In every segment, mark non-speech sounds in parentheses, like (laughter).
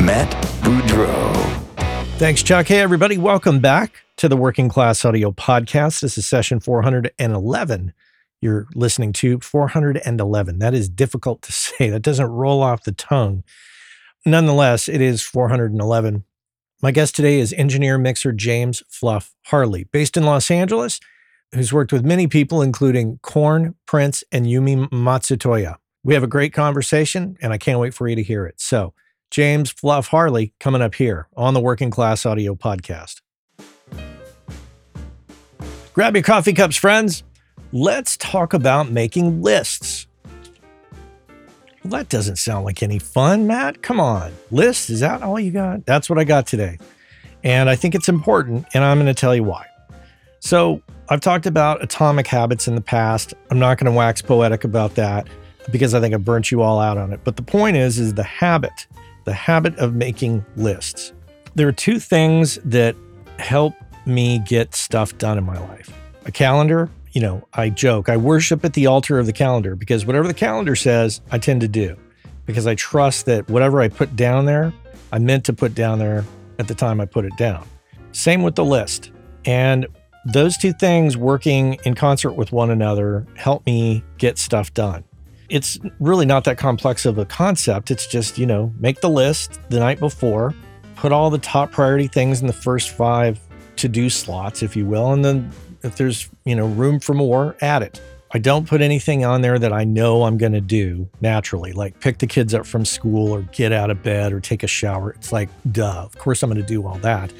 Matt Boudreau. Thanks, Chuck. Hey, everybody. Welcome back to the Working Class Audio Podcast. This is session 411. You're listening to 411. That is difficult to (laughs) say. That doesn't roll off the tongue. Nonetheless, it is 411. My guest today is engineer mixer James Fluff Harley, based in Los Angeles, who's worked with many people, including Korn, Prince, and Yumi Matsutoya. We have a great conversation, and I can't wait for you to hear it. So, James Fluff Harley coming up here on the Working Class Audio Podcast. Grab your coffee cups, friends. Let's talk about making lists. Well, that doesn't sound like any fun, Matt. Come on. Lists, is that all you got? That's what I got today. And I think it's important, and I'm going to tell you why. So, I've talked about atomic habits in the past. I'm not going to wax poetic about that because I think I burnt you all out on it. But the point is, is the habit, the habit of making lists. There are two things that help me get stuff done in my life. A calendar, you know, I joke, I worship at the altar of the calendar because whatever the calendar says, I tend to do because I trust that whatever I put down there, I meant to put down there at the time I put it down. Same with the list. And those two things working in concert with one another help me get stuff done it's really not that complex of a concept. It's just, you know, make the list the night before, put all the top priority things in the first five to do slots, if you will. And then if there's, you know, room for more, add it. I don't put anything on there that I know I'm going to do naturally, like pick the kids up from school or get out of bed or take a shower. It's like, duh, of course I'm going to do all that.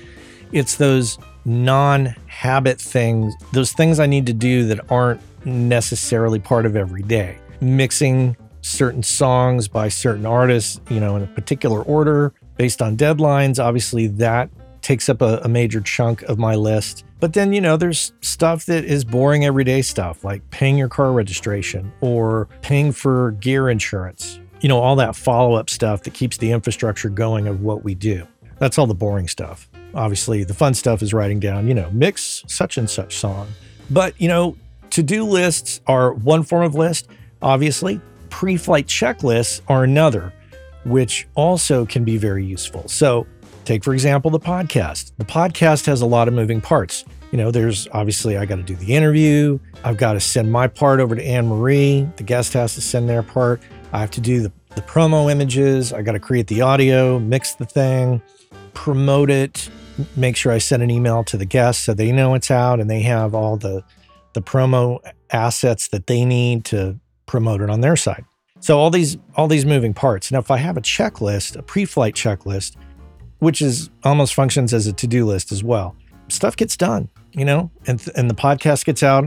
It's those non habit things, those things I need to do that aren't necessarily part of every day mixing certain songs by certain artists, you know, in a particular order based on deadlines. Obviously, that takes up a, a, major chunk of my list. But then, you know, there's stuff that is boring everyday stuff like paying your car registration or paying for gear insurance, you know, all that follow up stuff that keeps the infrastructure going of what we do. That's all the boring stuff. Obviously, the fun stuff is writing down, you know, mix such and such song. But, you know, to do lists are one form of list. Obviously, pre flight checklists are another, which also can be very useful. So, take for example the podcast. The podcast has a lot of moving parts. You know, there's obviously I got to do the interview, I've got to send my part over to Anne Marie, the guest has to send their part, I have to do the, the promo images, I got to create the audio, mix the thing, promote it, make sure I send an email to the guests so they know it's out and they have all the the promo assets that they need to promote it on their side. So all these all these moving parts. Now, if I have a checklist, a pre-flight checklist, which is almost functions as a to-do list as well, stuff gets done. You know, and and the podcast gets out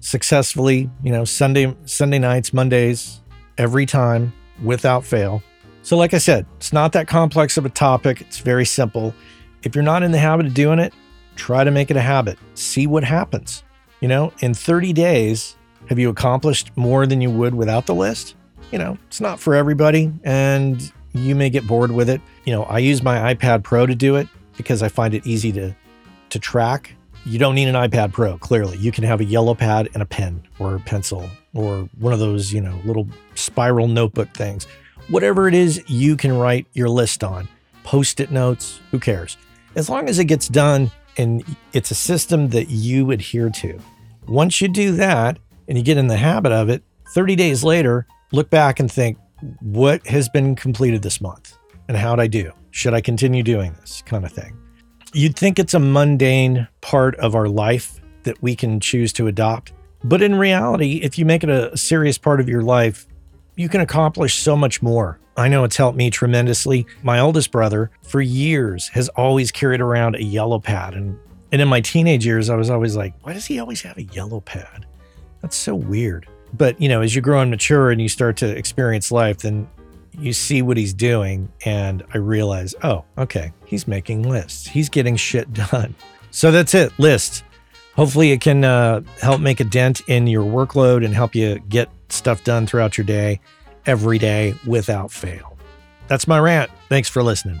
successfully. You know, Sunday Sunday nights, Mondays, every time without fail. So, like I said, it's not that complex of a topic. It's very simple. If you're not in the habit of doing it, try to make it a habit. See what happens. You know, in 30 days, have you accomplished more than you would without the list? You know, it's not for everybody and you may get bored with it. You know, I use my iPad Pro to do it because I find it easy to to track. You don't need an iPad Pro, clearly. You can have a yellow pad and a pen or a pencil or one of those, you know, little spiral notebook things. Whatever it is you can write your list on. Post-it notes, who cares? As long as it gets done and it's a system that you adhere to. Once you do that, and you get in the habit of it, 30 days later, look back and think, what has been completed this month? And how'd I do? Should I continue doing this kind of thing? You'd think it's a mundane part of our life that we can choose to adopt. But in reality, if you make it a serious part of your life, you can accomplish so much more. I know it's helped me tremendously. My oldest brother, for years, has always carried around a yellow pad. And, and in my teenage years, I was always like, why does he always have a yellow pad? That's so weird. But, you know, as you grow and mature and you start to experience life, then you see what he's doing, and I realize, oh, okay, he's making lists. He's getting shit (laughs) done. So that's it, lists. Hopefully, it can uh, help make a dent in your workload and help you get stuff done throughout your day, every day, without fail. That's my rant. Thanks for listening.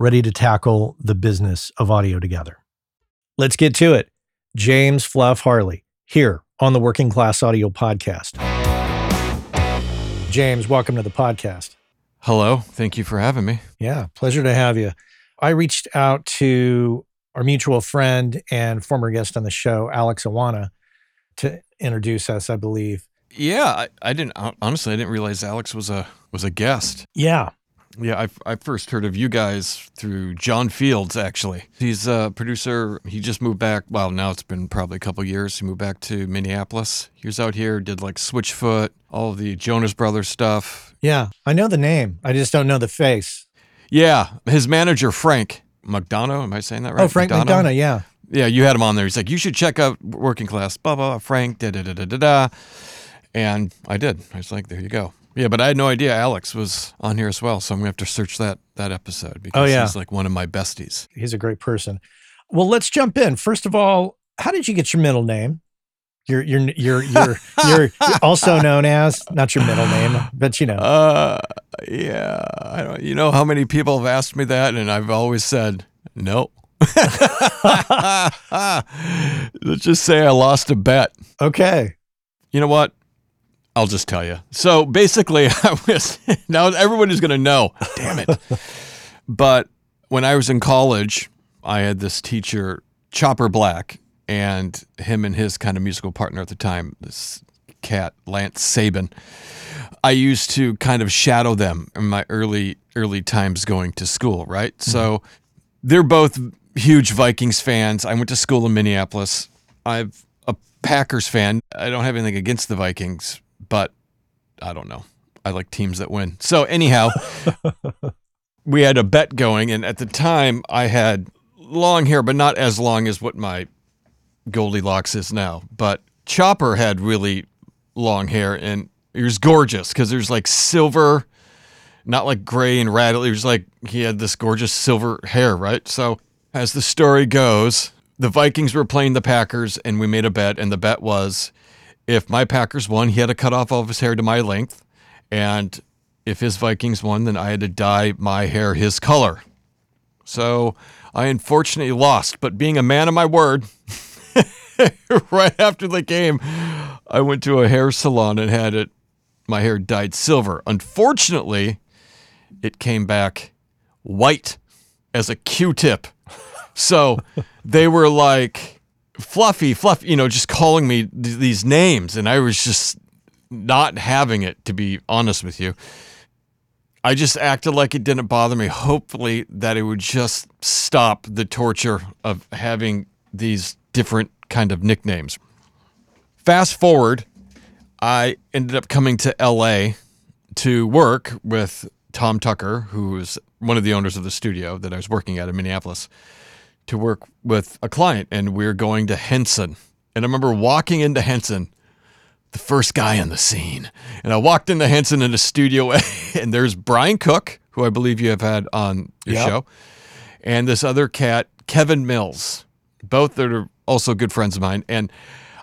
ready to tackle the business of audio together. Let's get to it. James Fluff Harley here on the Working Class Audio Podcast. James, welcome to the podcast. Hello. Thank you for having me. Yeah, pleasure to have you. I reached out to our mutual friend and former guest on the show, Alex Awana, to introduce us, I believe. Yeah, I, I didn't honestly I didn't realize Alex was a was a guest. Yeah, yeah, I, I first heard of you guys through John Fields, actually. He's a producer. He just moved back. Well, now it's been probably a couple years. He moved back to Minneapolis. He was out here, did like Switchfoot, all the Jonas Brothers stuff. Yeah, I know the name. I just don't know the face. Yeah, his manager, Frank McDonough. Am I saying that right? Oh, Frank McDonough, McDonough yeah. Yeah, you had him on there. He's like, you should check out Working Class, blah, blah, Frank, da, da, da, da, da, da. And I did. I was like, there you go. Yeah, but I had no idea Alex was on here as well, so I'm gonna have to search that that episode because oh, yeah. he's like one of my besties. He's a great person. Well, let's jump in. First of all, how did you get your middle name? You're you're you're you're (laughs) you're also known as not your middle name, but you know. Uh, yeah, I don't. You know how many people have asked me that, and I've always said no. (laughs) (laughs) Let's just say I lost a bet. Okay. You know what? I'll just tell you. So basically, (laughs) I was now everyone is going to know. Damn it! (laughs) but when I was in college, I had this teacher, Chopper Black, and him and his kind of musical partner at the time, this cat Lance Sabin. I used to kind of shadow them in my early early times going to school, right? So mm-hmm. they're both huge Vikings fans. I went to school in Minneapolis. I'm a Packers fan. I don't have anything against the Vikings, but I don't know. I like teams that win. So anyhow, (laughs) we had a bet going, and at the time I had long hair, but not as long as what my Goldilocks is now. But Chopper had really long hair, and he was gorgeous because there's like silver, not like gray and rattly. It was like he had this gorgeous silver hair, right? So as the story goes, the Vikings were playing the Packers, and we made a bet, and the bet was if my Packers won, he had to cut off all of his hair to my length, and if his Vikings won, then I had to dye my hair his color. So I unfortunately lost, but being a man of my word, (laughs) right after the game, I went to a hair salon and had it my hair dyed silver. Unfortunately, it came back white as a Q-tip. So they were like fluffy, fluffy, you know, just calling me th- these names and I was just not having it to be honest with you. I just acted like it didn't bother me, hopefully that it would just stop the torture of having these different kind of nicknames. Fast forward, I ended up coming to LA to work with Tom Tucker, who is one of the owners of the studio that I was working at in Minneapolis, to work with a client, and we are going to Henson. And I remember walking into Henson, the first guy on the scene, and I walked into Henson in a studio, (laughs) and there's Brian Cook, who I believe you have had on your Yep. show, and this other cat, Kevin Mills, both that are also good friends of mine. And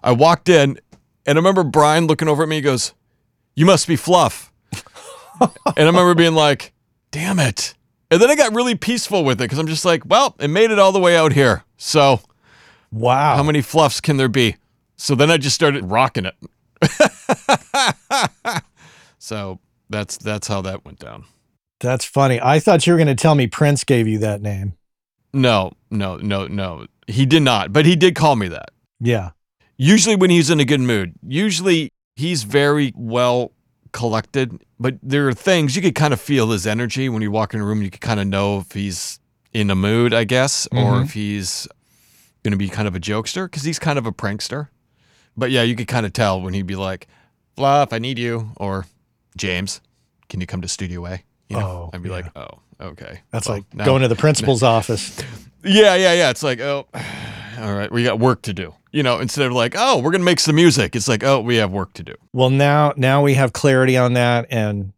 I walked in, and I remember Brian looking over at me. He goes, "You must be Fluff," (laughs) and I remember being like, "Damn it!" And then I got really peaceful with it because I'm just like, "Well, it made it all the way out here, so Wow. how many fluffs can there be?" So then I just started rocking it. (laughs) so that's that's how that went down. That's funny. I thought you were going to tell me Prince gave you that name. No, no, no, no. He did not, but he did call me that. Yeah. Usually when he's in a good mood. Usually he's very well collected, but there are things you could kind of feel his energy when you walk in a room. You could kind of know if he's in a mood, I guess, or Mhm. if he's going to be kind of a jokester because he's kind of a prankster. But yeah, you could kind of tell when he'd be like, "Fluff, I need you," or "James, can you come to Studio A?" You know, Oh, I'd be yeah. like, "Oh, okay." That's Well, like now- going to the (laughs) principal's office. yeah, yeah, yeah. It's like, oh, (sighs) all right, we got work to do. You know, instead of like, oh, we're gonna make some music. It's like, oh, we have work to do. Well, now now we have clarity on that and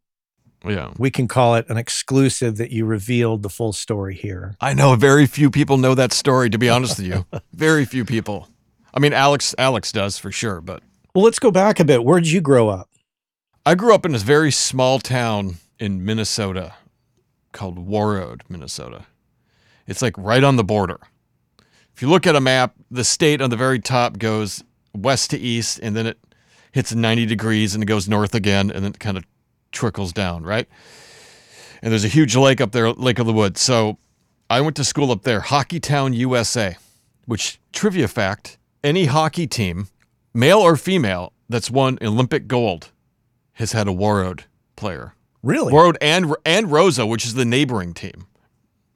Yeah. we can call it an exclusive that you revealed the full story here. I know very few people know that story. To be honest with you, (laughs) very few people. I mean, Alex, Alex does for sure, but Well, let's go back a bit. Where did you grow up? I grew up in this very small town in Minnesota called Warroad, Minnesota. It's like right on the border. If you look at a map, the state on the very top goes west to east, and then it hits 90 degrees and it goes north again, and then it kind of trickles down, right? And there's a huge lake up there, Lake of the Woods. So I went to school up there, Hockeytown, USA, which, trivia fact, any hockey team, male or female, that's won Olympic gold has had a Warroad player. Really? Warroad and and Roseau, which is the neighboring team.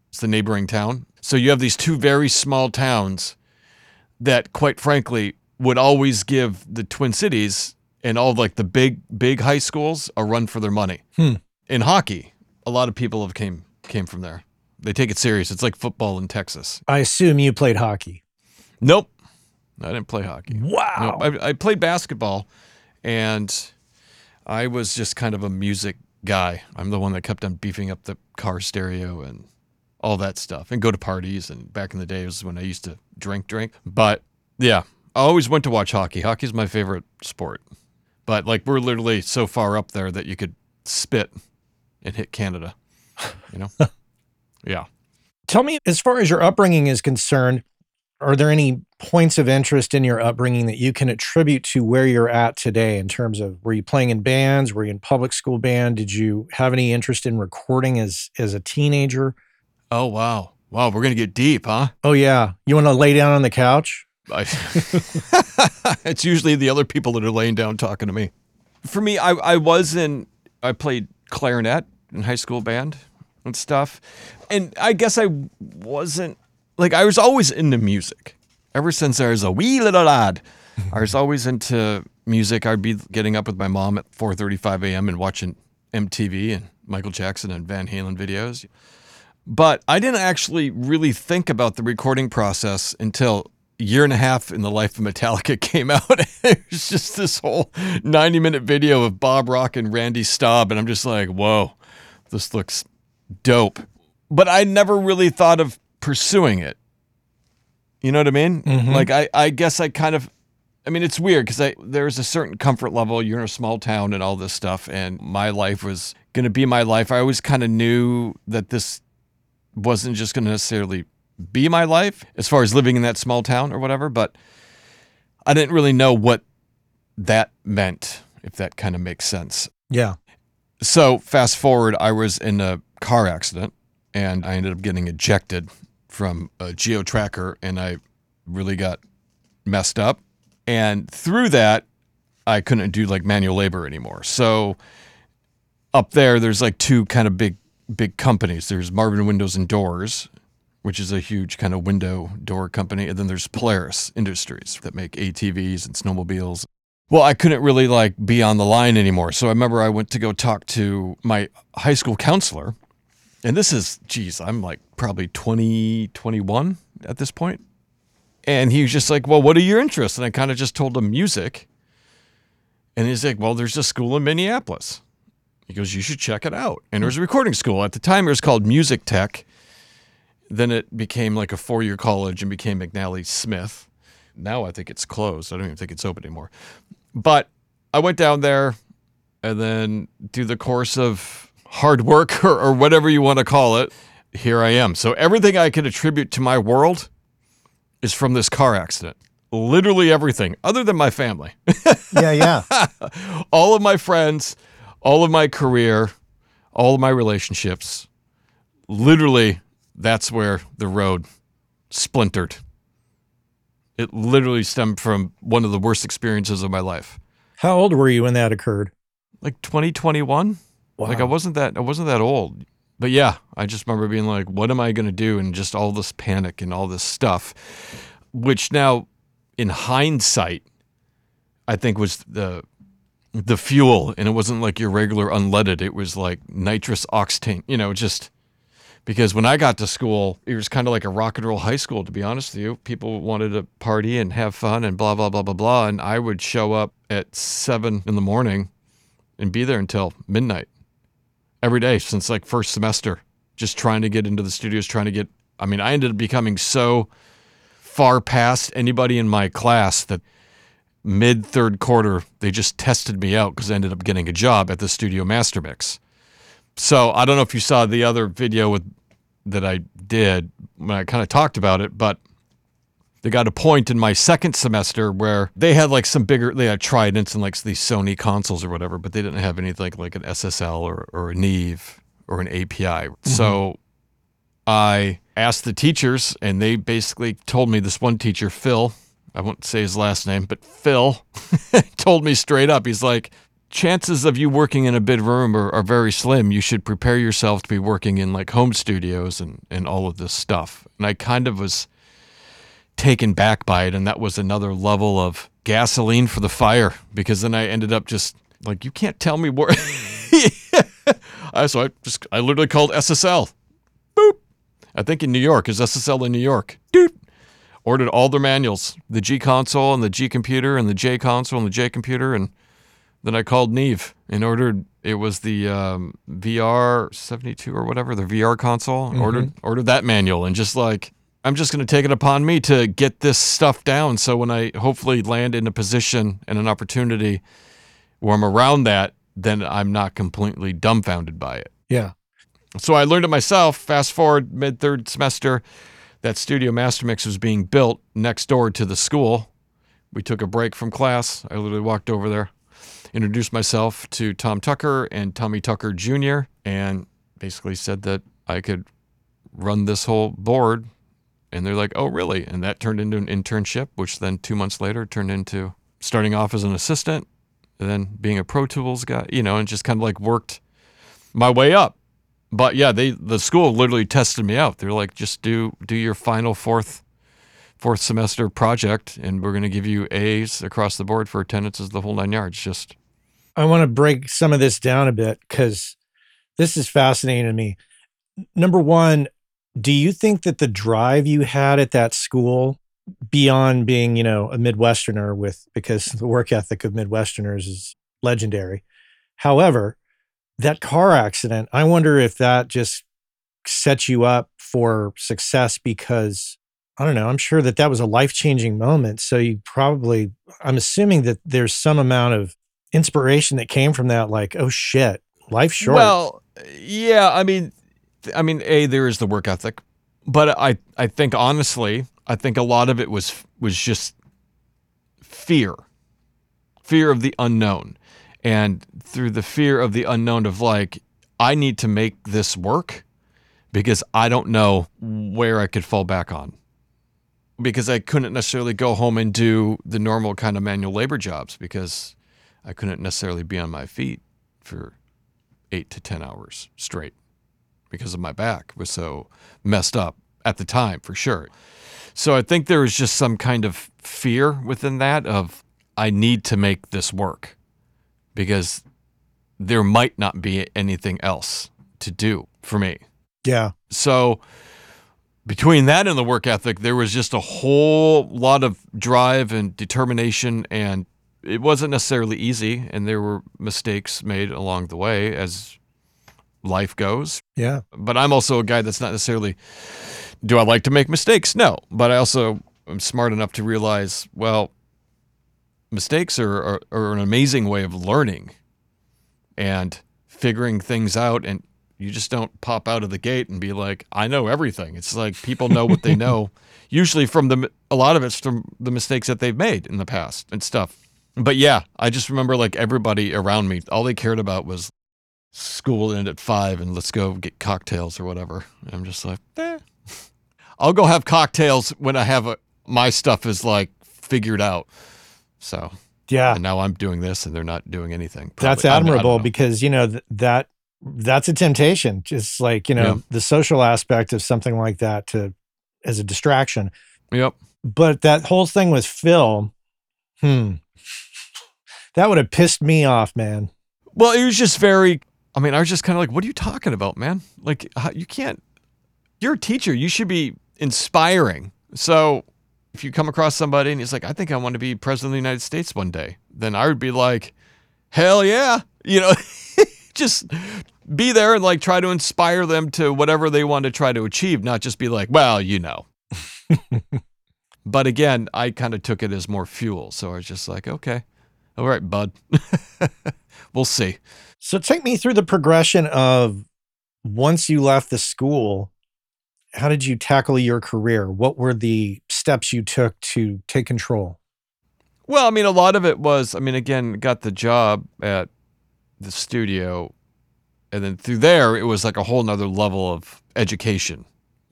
It's the neighboring town. So you have these two very small towns that, quite frankly, would always give the Twin Cities and all like the big big high schools a run for their money. Hmm. In hockey, a lot of people have came came from there. They take it serious. It's like football in Texas. I assume you played hockey. Nope, I didn't play hockey. Wow. No, I, I played basketball, and I was just kind of a music guy. I'm the one that kept on beefing up the car stereo and all that stuff, and go to parties. And back in the days when I used to drink, drink. But yeah, I always went to watch hockey. Hockey's my favorite sport. But like we're literally so far up there that you could spit and hit Canada. (laughs) You know? (laughs) yeah. Tell me, as far as your upbringing is concerned, are there any points of interest in your upbringing that you can attribute to where you're at today in terms of were you playing in bands? Were you in public school band? Did you have any interest in recording as as a teenager? Oh wow, wow. We're gonna get deep, huh? Oh yeah. You want to lay down on the couch? I, (laughs) (laughs) it's usually the other people that are laying down talking to me. For me, I, I was in, I played clarinet in high school band, and stuff. And I guess I wasn't like I was always into music. Ever since I was a wee little lad, (laughs) I was always into music. I'd be getting up with my mom at 4:35 a.m. and watching MTV and Michael Jackson and Van Halen videos. But I didn't actually really think about the recording process until a year and a half in the life of Metallica (laughs) came out. it was just this whole 90 minute video of Bob Rock and Randy Staub. And I'm just like, whoa, this looks dope. But I never really thought of pursuing it. You know what I mean? Mm-hmm. Like, I, I guess I kind of I mean, it's weird because there's a certain comfort level. You're in a small town and all this stuff, and my life was going to be my life. I always kind of knew that this wasn't just going to necessarily be my life as far as living in that small town or whatever, but I didn't really know what that meant, if that kind of makes sense. Yeah. So, fast forward, I was in a car accident and I ended up getting ejected from a geo tracker and I really got messed up. And through that, I couldn't do like manual labor anymore. So, up there, there's like two kind of big, big companies. There's Marvin Windows and Doors, which is a huge kind of window door company. And then there's Polaris Industries that make ATVs and snowmobiles. Well, I couldn't really like be on the line anymore. So I remember I went to go talk to my high school counselor. And this is, geez, I'm like probably 20, 21 at this point. And he was just like, Well, what are your interests? And I kind of just told him music. And he's like, Well, there's a school in Minneapolis. He goes, You should check it out. And there hmm. was a recording school. At the time, it was called Music Tech. Then it became like a four year college and became McNally Smith. Now I think it's closed. I don't even think it's open anymore. But I went down there and then through the course of hard work (laughs) or, or whatever you want to call it, here I am. So everything I can attribute to my world is from this car accident. Literally everything, other than my family. Yeah. Yeah. (laughs) all of my friends, all of my career, all of my relationships. Literally, that's where the road splintered. It literally stemmed from one of the worst experiences of my life. How old were you when that occurred? Like 2021? Wow. Like I wasn't that I wasn't that old. But yeah, I just remember being like, what am I going to do? And just all this panic and all this stuff, which now in hindsight, I think was the the fuel. And it wasn't like your regular unleaded. It was like nitrous octane, you know, just because when I got to school, it was kind of like a rock and roll high school, to be honest with you. People wanted to party and have fun and blah, blah, blah, blah, blah. And I would show up at seven in the morning and be there until midnight every day since like first semester, just trying to get into the studios, trying to get. I mean, I ended up becoming so far past anybody in my class that mid third quarter, they just tested me out because I ended up getting a job at the studio Master Mix. So I don't know if you saw the other video with that I did when I kind of talked about it, but they got a point in my second semester where they had like some bigger they had Tridents and like these Sony consoles or whatever, but they didn't have anything like an SSL or, or a Neve or an API. Mm-hmm. So I asked the teachers and they basically told me this one teacher, Phil, I won't say his last name, but Phil (laughs) told me straight up, he's like, chances of you working in a bid room are, are very slim. You should prepare yourself to be working in like home studios and, and all of this stuff. And I kind of was taken back by it. And that was another level of gasoline for the fire because then I ended up just like, you can't tell me where. (laughs) I, so I just, I literally called SSL. Boop. I think in New York. Is SSL in New York? Doot. Ordered all their manuals, the G console and the G computer and the J console and the J computer. And then I called Neve and ordered, it was the um, VR 72 or whatever, the VR console. and Ordered, ordered that manual and just like, I'm just going to take it upon me to get this stuff down. So when I hopefully land in a position and an opportunity where I'm around that, then I'm not completely dumbfounded by it. Yeah. So I learned it myself. Fast forward mid third semester, that studio master mix was being built next door to the school. We took a break from class. I literally walked over there, introduced myself to Tom Tucker and Tommy Tucker Jr., and basically said that I could run this whole board. And they're like, oh, really? And that turned into an internship, which then two months later turned into starting off as an assistant, then being a Pro Tools guy, you know, and just kind of like worked my way up But yeah, they the school literally tested me out. They're like, just do do your final fourth fourth semester project, and we're going to give you A's across the board for attendances, the whole nine yards. Just I want to break some of this down a bit because this is fascinating to me. Number one, do you think that the drive you had at that school, beyond being, you know, a Midwesterner with because the work ethic of Midwesterners is legendary. However, that car accident, I wonder if that just sets you up for success because I don't know, I'm sure that that was a life changing moment. So you probably, I'm assuming that there's some amount of inspiration that came from that, like, oh shit, life short. Well, yeah, I mean, I mean, a there is the work ethic, but I I think honestly, I think a lot of it was was just fear, fear of the unknown, and through the fear of the unknown of like, I need to make this work because I don't know where I could fall back on. Because I couldn't necessarily go home and do the normal kind of manual labor jobs because I couldn't necessarily be on my feet for eight to 10 hours straight because of my back was so messed up at the time, for sure. So I think there was just some kind of fear within that of I need to make this work because there might not be anything else to do for me. yeah. So between that and the work ethic, there was just a whole lot of drive and determination and it wasn't necessarily easy and there were mistakes made along the way as life goes. Yeah. But I'm also a guy that's not necessarily do I like to make mistakes? No, but I also am smart enough to realize, well, mistakes are, are, are an amazing way of learning and figuring things out and you just don't pop out of the gate and be like, I know everything. It's like people know what they (laughs) know, usually from the a lot of it's from the mistakes that they've made in the past and stuff. But yeah, I just remember like everybody around me, all they cared about was school ended at five and let's go get cocktails or whatever. And I'm just like, eh. (laughs) I'll go have cocktails when I have a my stuff is like figured out. So Yeah. and now I'm doing this and they're not doing anything. That's Probably. I mean, I don't admirable because, you know, th- that that's a temptation. Just like, you know, Yeah. the social aspect of something like that to as a distraction. Yep. But that whole thing with Phil, hmm. That would have pissed me off, man. Well, it was just very. I mean, I was just kind of like, "What are you talking about, man? Like, how, you can't. You're a teacher. You should be inspiring. So, if you come across somebody and he's like, "I think I want to be president of the United States one day," then I would be like, "Hell yeah!" You know, (laughs) just be there and like try to inspire them to whatever they want to try to achieve, not just be like, "Well, you know." (laughs) but again, I kind of took it as more fuel. So I was just like, "Okay, all right, bud, (laughs) we'll see." So take me through the progression of once you left the school, how did you tackle your career? What were the steps you took to take control? Well, I mean, a lot of it was, I mean, again, got the job at the studio. And then through there, it was like a whole nother level of education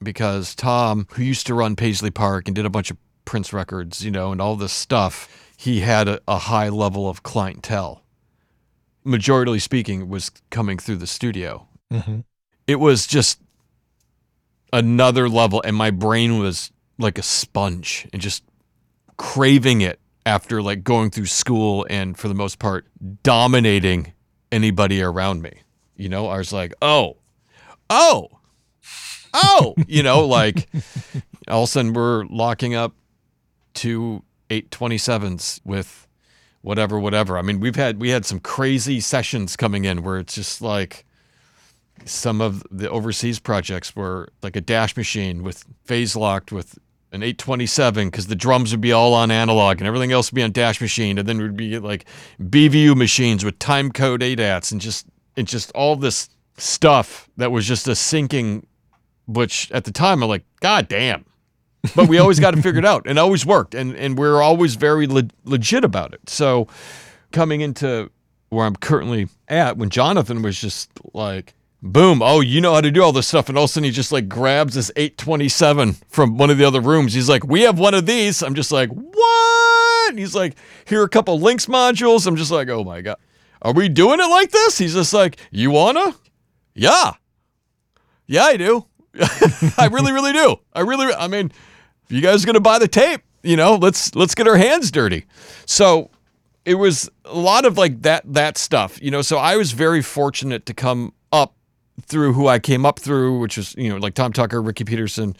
because Tom, who used to run Paisley Park and did a bunch of Prince records, you know, and all this stuff, he had a, a high level of clientele. Majority speaking, was coming through the studio. Mm-hmm. It was just another level, and my brain was like a sponge and just craving it after like going through school and for the most part dominating anybody around me. You know, I was like, oh, oh, oh, (laughs) you know, like all of a sudden we're locking up two 827s with whatever, whatever. I mean, we've had we had some crazy sessions coming in where it's just like some of the overseas projects were like a dash machine with phase locked with an 827 because the drums would be all on analog and everything else would be on dash machine and then we'd be like BVU machines with time code ADATs and just and just all this stuff that was just a sinking which at the time I'm like god damn. But we always got it figured out and always worked and and we're always very le- legit about it. So coming into where I'm currently at when Jonathan was just like boom. Oh you know how to do all this stuff. And all of a sudden he just like grabs this 827 from one of the other rooms. He's like we have one of these. I'm just like what? And he's like here are a couple Lynx modules. I'm just like oh my god. Are we doing it like this? He's just like you wanna? Yeah. Yeah, I do. (laughs) I really, really do. I really, I mean, if you guys are gonna buy the tape, you know, let's let's get our hands dirty. So it was a lot of like that that stuff, you know. So I was very fortunate to come up through who I came up through, which was you know like Tom Tucker, Ricky Peterson,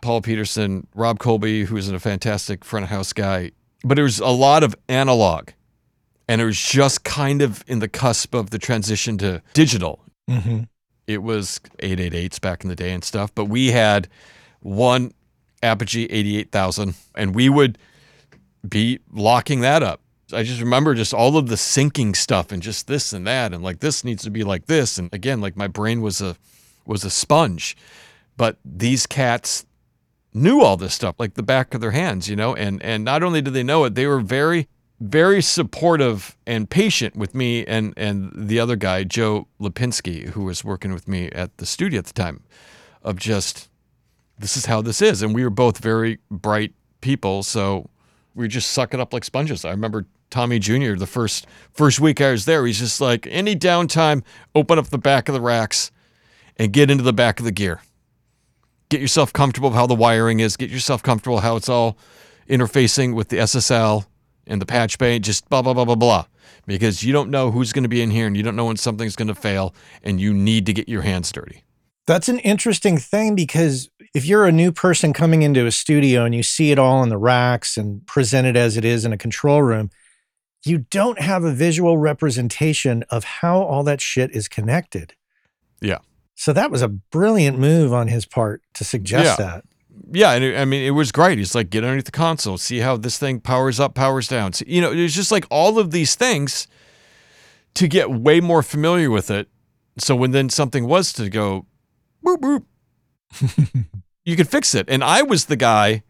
Paul Peterson, Rob Colby, who is a fantastic front of house guy. But it was a lot of analog, and it was just kind of in the cusp of the transition to digital. Mm-hmm. It was 888s back in the day and stuff, but we had one Apogee 88000, and we would be locking that up. I just remember just all of the syncing stuff and just this and that and like this needs to be like this. And again like my brain was a was a sponge. But these cats knew all this stuff like the back of their hands you know? And and not only did they know it they were very very supportive and patient with me and and the other guy Joe Lipinski who was working with me at the studio at the time of just this is how this is. And we were both very bright people so we just sucking up like sponges. I remember Tommy Jr. the first first week I was there he's just like any downtime open up the back of the racks and get into the back of the gear. Get yourself comfortable with how the wiring is. Get yourself comfortable how it's all interfacing with the SSL and the patch bay just blah blah blah blah blah. Because you don't know who's going to be in here and you don't know when something's going to fail and you need to get your hands dirty That's an interesting thing because if you're a new person coming into a studio and you see it all in the racks and presented as it is in a control room, you don't have a visual representation of how all that shit is connected. Yeah. So that was a brilliant move on his part to suggest Yeah. that. yeah and it, i mean it was great he's like get underneath the console see how this thing powers up powers down See, you know it was just like all of these things to get way more familiar with it so when then something was to go boop boop (laughs) you could fix it and i was the guy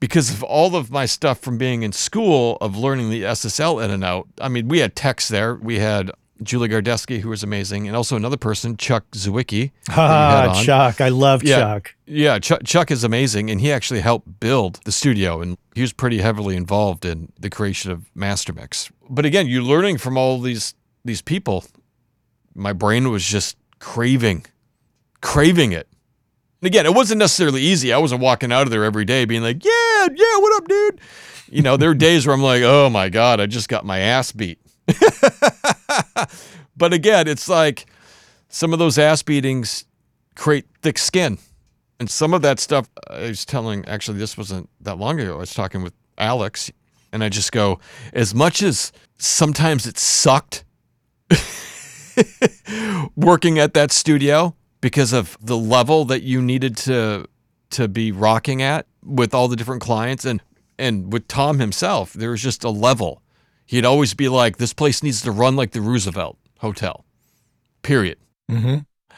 because of all of my stuff from being in school of learning the ssl in and out i mean we had techs there we had julie gardeski who was amazing and also another person chuck zwicky Ah. Chuck. I love Yeah. Chuck. Yeah, Chuck, Chuck is amazing, and he actually helped build the studio, and he was pretty heavily involved in the creation of Mastermix. But again, you're learning from all these these people. My brain was just craving, craving it. And again, it wasn't necessarily easy. I wasn't walking out of there every day being like, "Yeah, yeah, what up, dude?" You know, there are (laughs) days where I'm like, "Oh my god, I just got my ass beat." (laughs) but again, it's like some of those ass beatings create thick skin. And some of that stuff, I was telling, actually, this wasn't that long ago. I was talking with Alex, and I just go, as much as sometimes it sucked (laughs) working at that studio because of the level that you needed to to be rocking at with all the different clients and and with Tom himself there was just a level he'd always be like this place needs to run like the Roosevelt Hotel period Mm-hmm.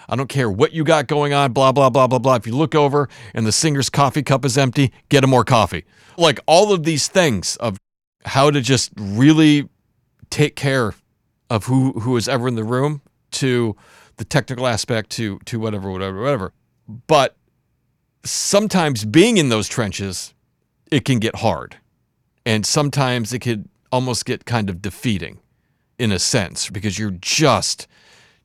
I don't care what you got going on, blah, blah, blah, blah, blah. If you look over and the singer's coffee cup is empty, get him more coffee. Like all of these things of how to just really take care of who, who is ever in the room to the technical aspect to, to whatever, whatever, whatever. But sometimes being in those trenches, it can get hard. And sometimes it could almost get kind of defeating in a sense because you're just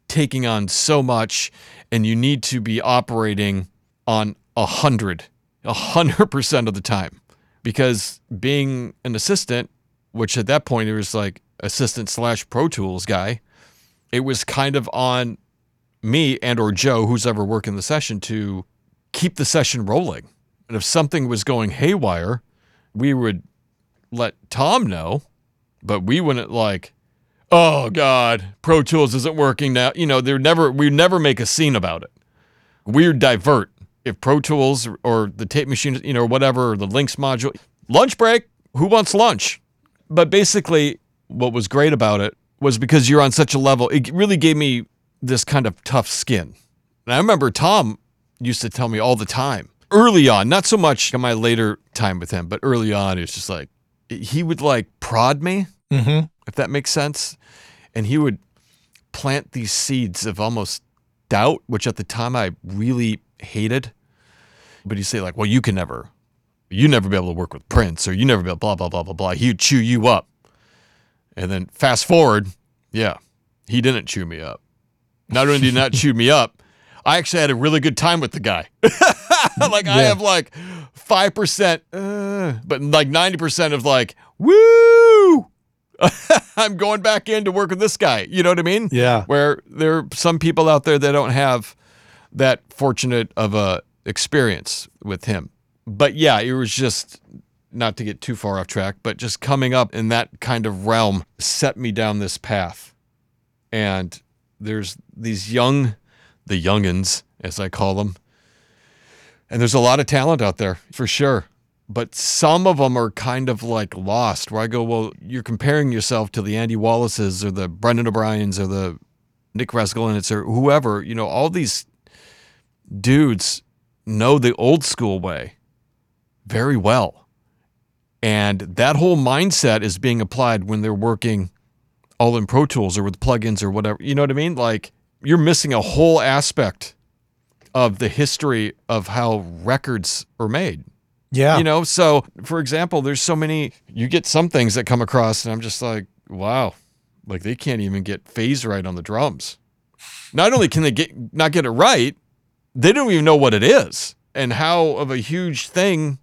taking on so much and you need to be operating on a hundred, a hundred percent of the time. Because being an assistant, which at that point it was like assistant slash Pro Tools guy, it was kind of on me and or Joe, who's ever working the session, to keep the session rolling. And if something was going haywire, we would let Tom know, but we wouldn't like, oh God, Pro Tools isn't working now. You know, they're never we never make a scene about it. We'd divert. If Pro Tools or the tape machine, you know, whatever, or the Lynx module, lunch break, who wants lunch? But basically, what was great about it was because you're on such a level, it really gave me this kind of tough skin. And I remember Tom used to tell me all the time, early on, not so much in my later time with him, but early on, it was just like, he would like prod me Mm-hmm. if that makes sense. And he would plant these seeds of almost doubt, which at the time I really hated. But he'd say, like, well, you can never, you never be able to work with Prince, or you never be able, blah, blah, blah, blah, blah. He would chew you up. And then fast forward, yeah, he didn't chew me up. Not only did he not (laughs) chew me up, I actually had a really good time with the guy. (laughs) like I have like five percent, uh, but like ninety percent of like, woo! (laughs) I'm going back in to work with this guy. You know what I mean? Yeah. Where there are some people out there that don't have that fortunate of a experience with him. But yeah, it was just not to get too far off track, but just coming up in that kind of realm set me down this path. And there's these young, the youngins, as I call them. And there's a lot of talent out there for sure. But some of them are kind of like lost, where I go, well, you're comparing yourself to the Andy Wallaces or the Brendan O'Briens or the Nick Raskulinecz or whoever. You know, all these dudes know the old school way very well. And that whole mindset is being applied when they're working all in Pro Tools or with plugins or whatever. You know what I mean? Like you're missing a whole aspect of the history of how records are made. Yeah. You know, so for example, there's so many you get some things that come across and I'm just like, wow, like they can't even get phase right on the drums. Not only can they get not get it right, they don't even know what it is and how of a huge thing,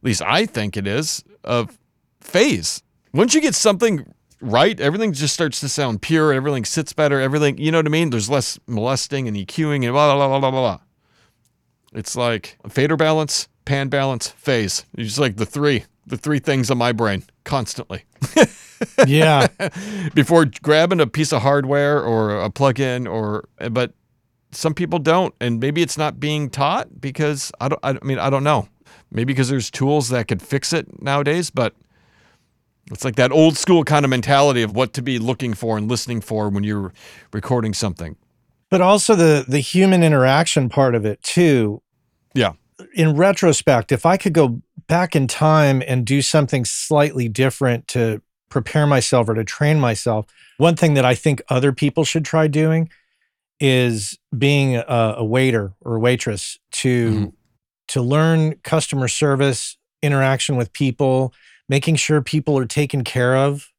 at least I think it is, of phase. Once you get something right, everything just starts to sound pure, everything sits better, everything, you know what I mean? There's less molesting and EQing and blah blah blah blah blah blah. It's like fader balance, pan balance, phase. It's just like the three, the three things on my brain constantly. (laughs) yeah. Before grabbing a piece of hardware or a plug-in or but some people don't and maybe it's not being taught because I don't I mean I don't know. Maybe because there's tools that could fix it nowadays, but it's like that old school kind of mentality of what to be looking for and listening for when you're recording something. But also the the human interaction part of it too. Yeah. In retrospect, if I could go back in time and do something slightly different to prepare myself or to train myself, one thing that I think other people should try doing is being a, a waiter or waitress to Mhm. to learn customer service, interaction with people, making sure people are taken care of.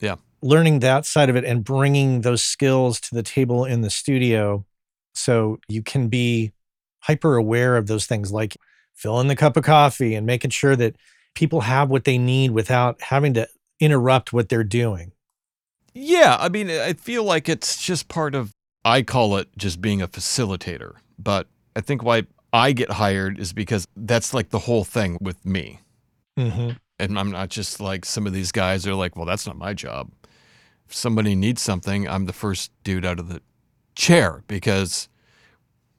Yeah. Learning that side of it and bringing those skills to the table in the studio so you can be hyper aware of those things like filling the cup of coffee and making sure that people have what they need without having to interrupt what they're doing. Yeah, I mean, I feel like it's just part of, I call it just being a facilitator. But I think why I get hired is because that's like the whole thing with me. Mm-hmm. And I'm not just like some of these guys are like, well, that's not my job. If somebody needs something, I'm the first dude out of the chair because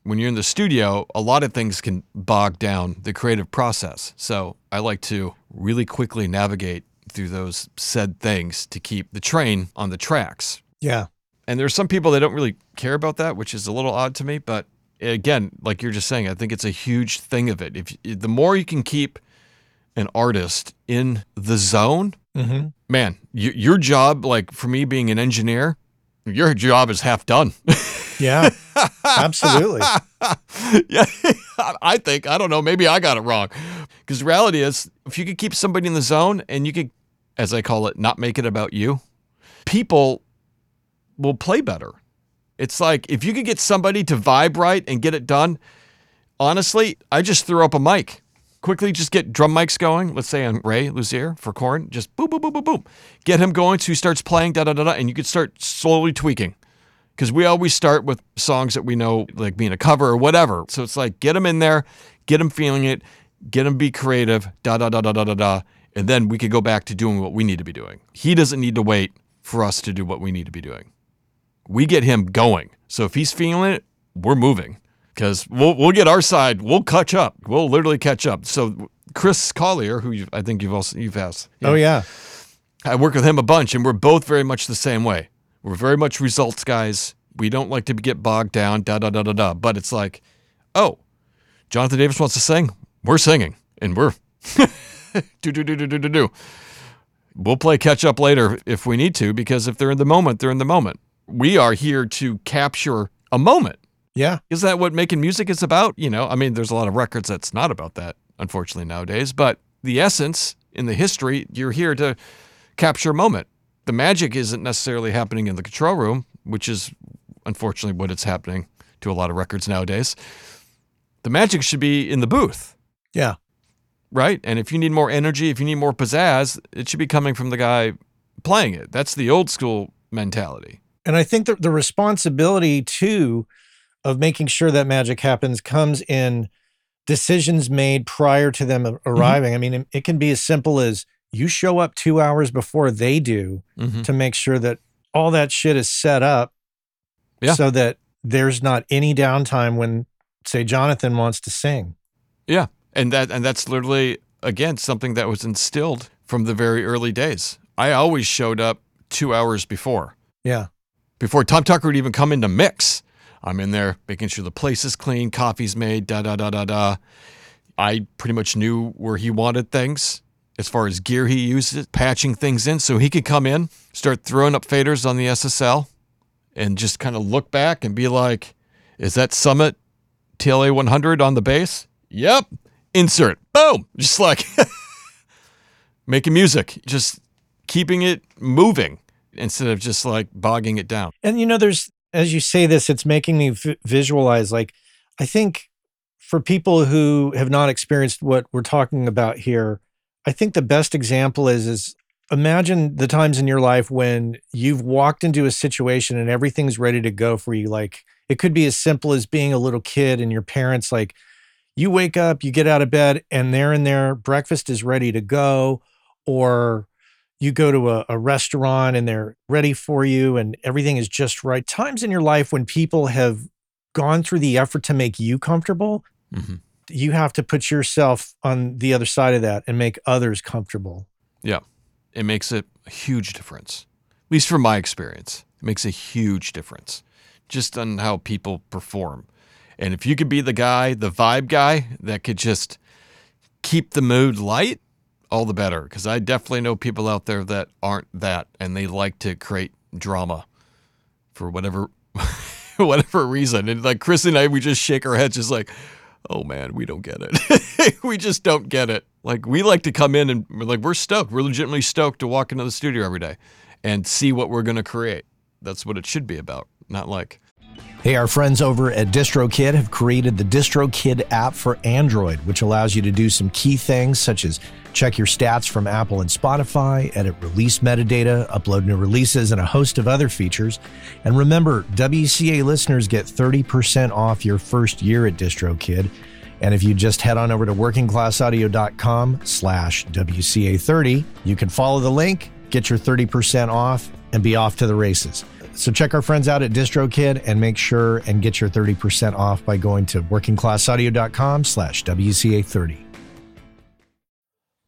when you're in the studio, a lot of things can bog down the creative process. So I like to really quickly navigate through those said things to keep the train on the tracks. Yeah. And there's some people that don't really care about that, which is a little odd to me. But again, like you're just saying, I think it's a huge thing of it. If the more you can keep an artist in the zone, Mm-hmm. man, y- your job, like for me being an engineer, your job is half done. (laughs) Yeah. Absolutely. (laughs) yeah, I think I don't know. Maybe I got it wrong. Because the reality is, if you could keep somebody in the zone and you could, as I call it, not make it about you, people will play better. It's like if you could get somebody to vibe right and get it done. Honestly, I just threw up a mic. Quickly, just get drum mics going. Let's say on Ray Luzier for Korn. Just boom, boom, boom, boom, boom. Get him going so he starts playing, da da da da, and you could start slowly tweaking because we always start with songs that we know, like being a cover or whatever. So it's like get them in there, get them feeling it, get them be creative, da da da da da da da, and then we could go back to doing what we need to be doing. He doesn't need to wait for us to do what we need to be doing. We get him going. So if he's feeling it, we're moving because we'll we'll get our side. We'll catch up. We'll literally catch up. So Chris Collier, who I think you've also you've asked, Oh yeah. I work with him a bunch, and we're both very much the same way. We're very much results guys. We don't like to get bogged down, da da da da da. But it's like, oh, Jonathan Davis wants to sing. We're singing, and we're (laughs) do do do do do do do. We'll play catch up later if we need to, because if they're in the moment, they're in the moment. We are here to capture a moment. Yeah. Is that what making music is about? You know, I mean, there's a lot of records that's not about that, unfortunately, nowadays. But the essence in the history, you're here to capture a moment. The magic isn't necessarily happening in the control room, which is unfortunately what it's happening to a lot of records nowadays. The magic should be in the booth, Yeah. right? And if you need more energy, if you need more pizzazz, it should be coming from the guy playing it. That's the old school mentality. And I think that the responsibility too of making sure that magic happens comes in decisions made prior to them Mm-hmm. arriving. I mean, it, can be as simple as you show up two hours before they do Mhm. to make sure that all that shit is set up Yeah. so that there's not any downtime when, say, Jonathan wants to sing. Yeah, and that and that's literally again something that was instilled from the very early days. I always showed up two hours before, Yeah. before Tom Tucker would even come in to mix. I'm in there making sure the place is clean, coffee's made, da da da da da. I pretty much knew where he wanted things as far as gear he uses, patching things in, so he could come in, start throwing up faders on the SSL, and just kind of look back and be like, "Is that Summit TLA 100 on the bass? Yep. Insert. Boom. Just like (laughs) making music, just keeping it moving instead of just like bogging it down. And you know, there's as you say this, it's making me v- visualize. Like, I think for people who have not experienced what we're talking about here, I think the best example is is imagine the times in your life when you've walked into a situation and everything's ready to go for you. Like, it could be as simple as being a little kid and your parents like. You wake up, you get out of bed, and there and there, breakfast is ready to go, or you go to a, a restaurant and they're ready for you and everything is just right. Times in your life when people have gone through the effort to make you comfortable, Mm-hmm. you have to put yourself on the other side of that and make others comfortable. Yeah. It makes a huge difference, at least from my experience. It makes a huge difference just on how people perform. And if you could be the guy, the vibe guy that could just keep the mood light, all the better. Because I definitely know people out there that aren't that and they like to create drama for whatever (laughs) whatever reason. And like Chris and I, we just shake our heads, just like, oh man, we don't get it. (laughs) we just don't get it. Like we like to come in and we're like we're stoked. We're legitimately stoked to walk into the studio every day and see what we're gonna create. That's what it should be about. Not like Hey, our friends over at DistroKid have created the DistroKid app for Android, which allows you to do some key things such as check your stats from Apple and Spotify, edit release metadata, upload new releases, and a host of other features. And remember, WCA listeners get 30% off your first year at DistroKid. And if you just head on over to workingclassaudio.com slash WCA30, you can follow the link, get your 30% off, and be off to the races. So check our friends out at DistroKid and make sure and get your 30% off by going to workingclassaudio.com slash WCA30.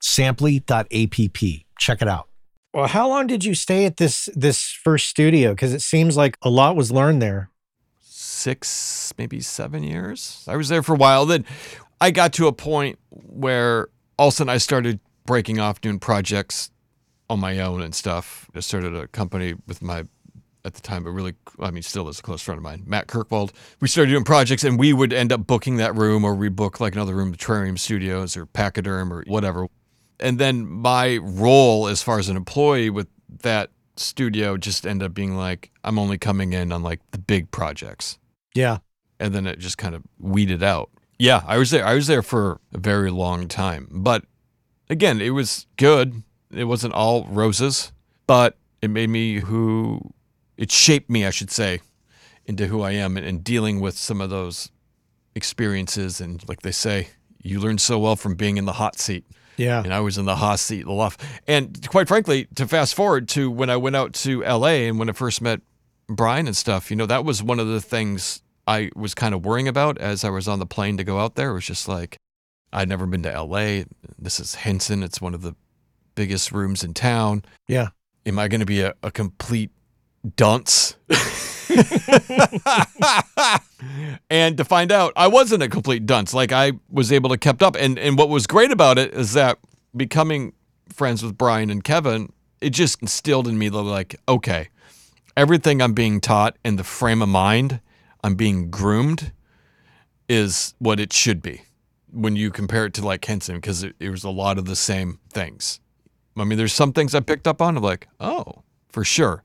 Samply.app. Check it out. Well, how long did you stay at this this first studio? Because it seems like a lot was learned there. six, maybe seven years. I was there for a while. Then I got to a point where all of a sudden I started breaking off doing projects on my own and stuff. I started a company with my at the time, but really, I mean, still is a close friend of mine, Matt Kirkwald. We started doing projects, and we would end up booking that room, or rebook like another room, Terrarium Studios or Pachyderm or whatever. And then my role as far as an employee with that studio just ended up being like I'm only coming in on like the big projects Yeah. and then it just kind of weeded out. Yeah, I was there. I was there for a very long time, but again, it was good. It wasn't all roses, but it made me who it shaped me, I should say, into who I am and, and dealing with some of those experiences. And like they say, you learn so well from being in the hot seat. Yeah. And I was in the hot seat, the left. And quite frankly, to fast forward to when I went out to LA and when I first met Brian and stuff, you know, that was one of the things I was kind of worrying about as I was on the plane to go out there. It was just like, I'd never been to LA. This is Henson. It's one of the biggest rooms in town. Yeah. Am I going to be a, a complete dunce? (laughs) (laughs) and to find out, I wasn't a complete dunce. Like I was able to kept up. And and what was great about it is that becoming friends with Brian and Kevin, it just instilled in me the like, okay, everything I'm being taught and the frame of mind I'm being groomed is what it should be when you compare it to like Henson, because it, it was a lot of the same things. I mean, there's some things I picked up on. I'm like, oh, for sure,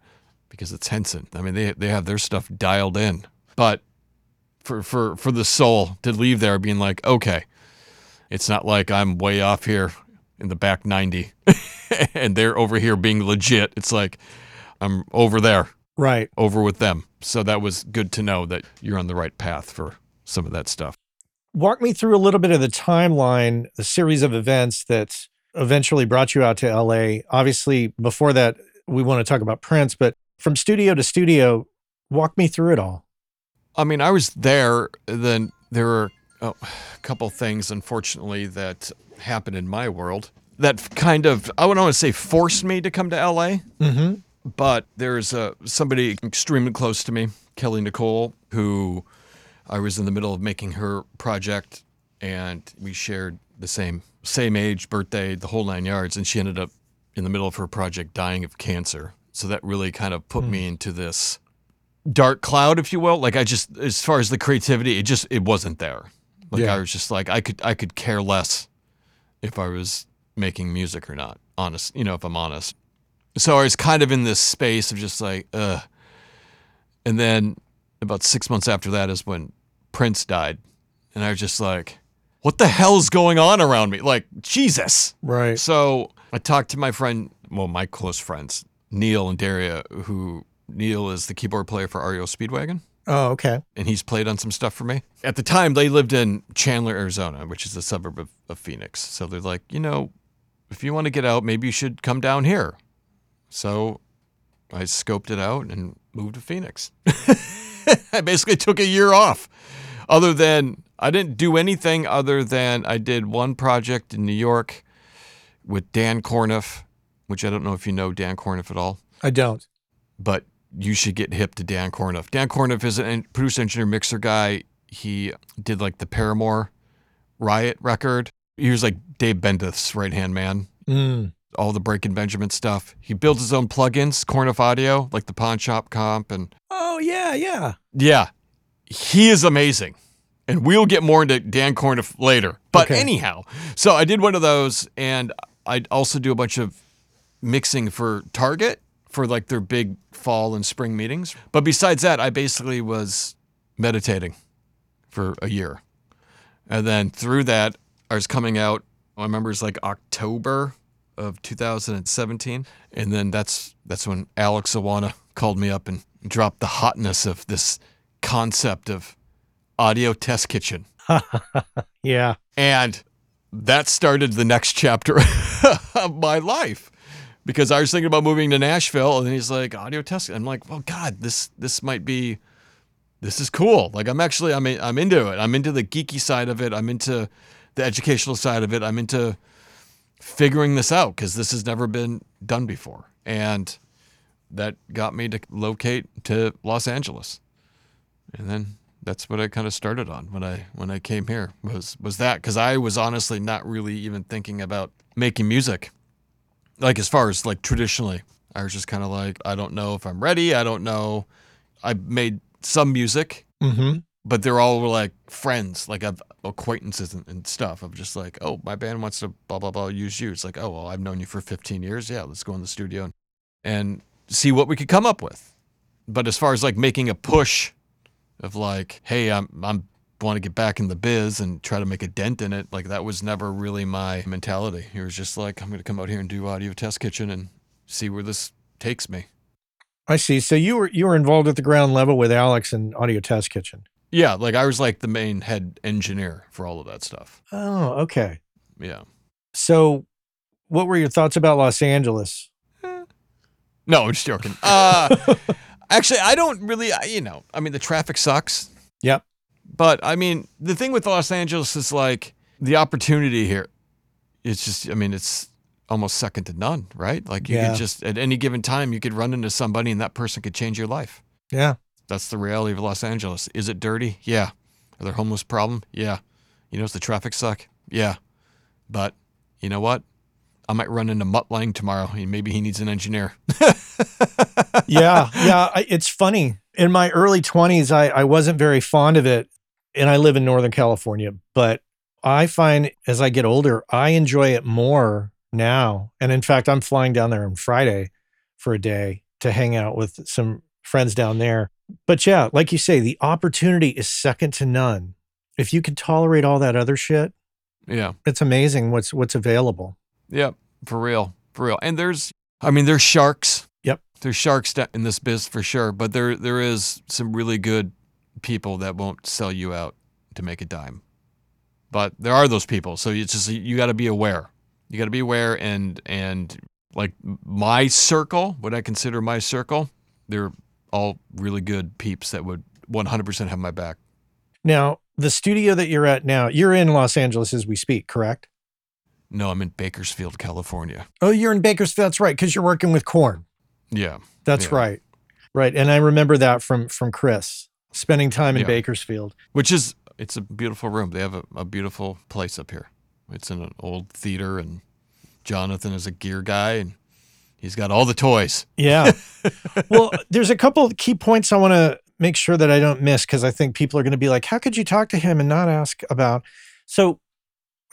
because it's Henson. I mean, they they have their stuff dialed in. But for for for the soul to leave there being like, okay, it's not like I'm way off here in the back 90 (laughs) and they're over here being legit. It's like I'm over there, Right. over with them. So that was good to know that you're on the right path for some of that stuff. Walk me through a little bit of the timeline, the series of events that eventually brought you out to LA. Obviously, before that, we want to talk about Prince, but from studio to studio, walk me through it all. I mean, I was there. Then there were oh, a couple things, unfortunately, that happened in my world that kind of I wouldn't want to say forced me to come to LA, Mm-hmm. but there's uh, somebody extremely close to me, Kelly Nicole, who I was in the middle of making her project, and we shared the same same age, birthday, the whole nine yards, and she ended up in the middle of her project dying of cancer. So that really kind of put me hmm. into this dark cloud, if you will. Like I just, as far as the creativity, it just it wasn't there. Like Yeah. I was just like I could I could care less if I was making music or not. Honest, you know, if I'm honest. So I was kind of in this space of just like, ugh. And then about six months after that is when Prince died, and I was just like, what the hell's going on around me? Like Jesus. Right. So I talked to my friend, well, my close friends, Neil and Daria, who Neil is the keyboard player for REO Speedwagon, Oh, okay. and he's played on some stuff for me. At the time, they lived in Chandler, Arizona, which is a suburb of, of Phoenix. So they're like, you know, if you want to get out, maybe you should come down here. So I scoped it out and moved to Phoenix. (laughs) I basically took a year off. Other than I didn't do anything other than I did one project in New York with Dan Korneff, which I don't know if you know Dan Korneff at all, I don't. but you should get hip to Dan Korneff. Dan Korneff is a producer, engineer, mixer guy. He did like the Paramore Riot record. He was like Dave Bendeth's right hand man Mm. all the Breaking Benjamin stuff. He builds his own plugins, Korneff Audio, like the Pawn Shop Comp, and Oh, yeah, yeah. yeah, he is amazing. And we'll get more into Dan Korneff later. But Okay. anyhow, so I did one of those, and I also do a bunch of mixing for Target for like their big fall and spring meetings. But besides that, I basically was meditating for a year. And then through that, I was coming out, I remember it's like October of 2017. And then that's that's when Alex Oana called me up and dropped the hotness of this concept of audio test kitchen. (laughs) Yeah. And that started the next chapter (laughs) of my life. Because I was thinking about moving to Nashville and he's like, audio test. I'm like, well, God, this this might be this is cool. Like I'm actually I'm in, I'm into it. I'm into the geeky side of it. I'm into the educational side of it. I'm into figuring this out because this has never been done before. And that got me to locate to Los Angeles. And then that's what I kind of started on when I when I came here was was that because I was honestly not really even thinking about making music, like as far as like traditionally. I was just kind of like I don't know if I'm ready. I don't know. I made some music, Mm-hmm. but they're all like friends, like I've acquaintances and, and stuff. I'm just like, oh, my band wants to blah blah blah use you. It's like, oh well, I've known you for 15 years. Yeah, let's go in the studio and, and see what we could come up with. But as far as like making a push of like, hey, I'm I'm want to get back in the biz and try to make a dent in it. Like that was never really my mentality. It was just like I'm going to come out here and do audio test kitchen and see where this takes me. I see. So you were you were involved at the ground level with Alex and Audio Test Kitchen. Yeah, like I was like the main head engineer for all of that stuff. Oh, okay. Yeah. So, what were your thoughts about Los Angeles? No, I'm just joking. Uh, (laughs) actually, I don't really, you know, I mean, the traffic sucks. But I mean, the thing with Los Angeles is like the opportunity here. It's just, I mean, it's almost second to none, right? Like you Yeah. could just, at any given time, you could run into somebody and that person could change your life. Yeah. That's the reality of Los Angeles. Is it dirty? Yeah. Are there homeless problem? Yeah. You know, does the traffic suck? Yeah. But you know what? I might run into Mutt Lange tomorrow. and Maybe he needs an engineer. (laughs) yeah, yeah. I, it's funny. In my early 20s, I, I wasn't very fond of it. And I live in Northern California. But I find as I get older, I enjoy it more now. And in fact, I'm flying down there on Friday for a day to hang out with some friends down there. But yeah, like you say, the opportunity is second to none. If you can tolerate all that other shit, yeah. it's amazing what's what's available. Yep, for real, for real. And there's, I mean, there's sharks. Yep. There's sharks in this biz for sure, but there there is some really good people that won't sell you out to make a dime. But there are those people, so it's just you got to be aware. You got to be aware, and and like my circle, what I consider my circle, they're all really good peeps that would 100% have my back. Now, the studio that you're at now, you're in Los Angeles as we speak, correct? No, I'm in Bakersfield, California. Oh, you're in Bakersfield. That's right, because you're working with Korn. Yeah. That's Yeah. right, right. And I remember that from from Chris spending time in Yeah. Bakersfield. which is it's a beautiful room. They have a, a beautiful place up here. It's in an old theater, and Jonathan is a gear guy, and he's got all the toys. Yeah. (laughs) well, there's a couple of key points I want to make sure that I don't miss because I think people are going to be like, "How could you talk to him and not ask about?" So,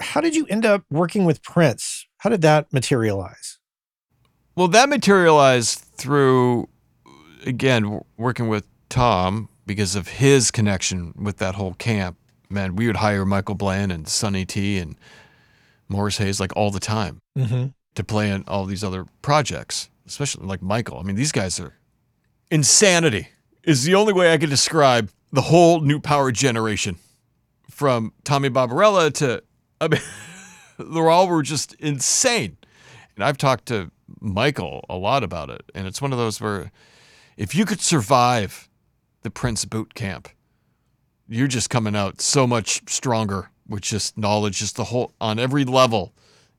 how did you end up working with Prince? How did that materialize? Well, that materialized through again working with Tom because of his connection with that whole camp. Man, we would hire Michael Bland and Sonny T and Morris Hayes like all the time. Mm-hmm. to play in all these other projects, especially like Michael. I mean, these guys are insanity is the only way I can describe the whole new power generation from Tommy Barbarella to, I mean, (laughs) they're all were just insane. And I've talked to Michael a lot about it. And it's one of those where if you could survive the Prince boot camp, you're just coming out so much stronger with just knowledge, just the whole on every level,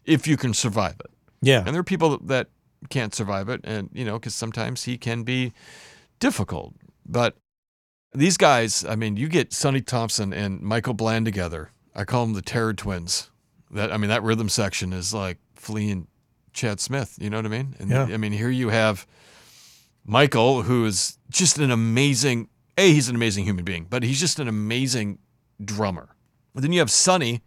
if you can survive it. Yeah. And there are people that can't survive it, and you know, because sometimes he can be difficult. But these guys, I mean, you get Sonny Thompson and Michael Bland together. I call them the Terror Twins. That I mean, that rhythm section is like Flea and Chad Smith. You know what I mean? And Yeah. I mean, here you have Michael, who is just an amazing. A, he's an amazing human being, but he's just an amazing drummer. But then you have Sonny,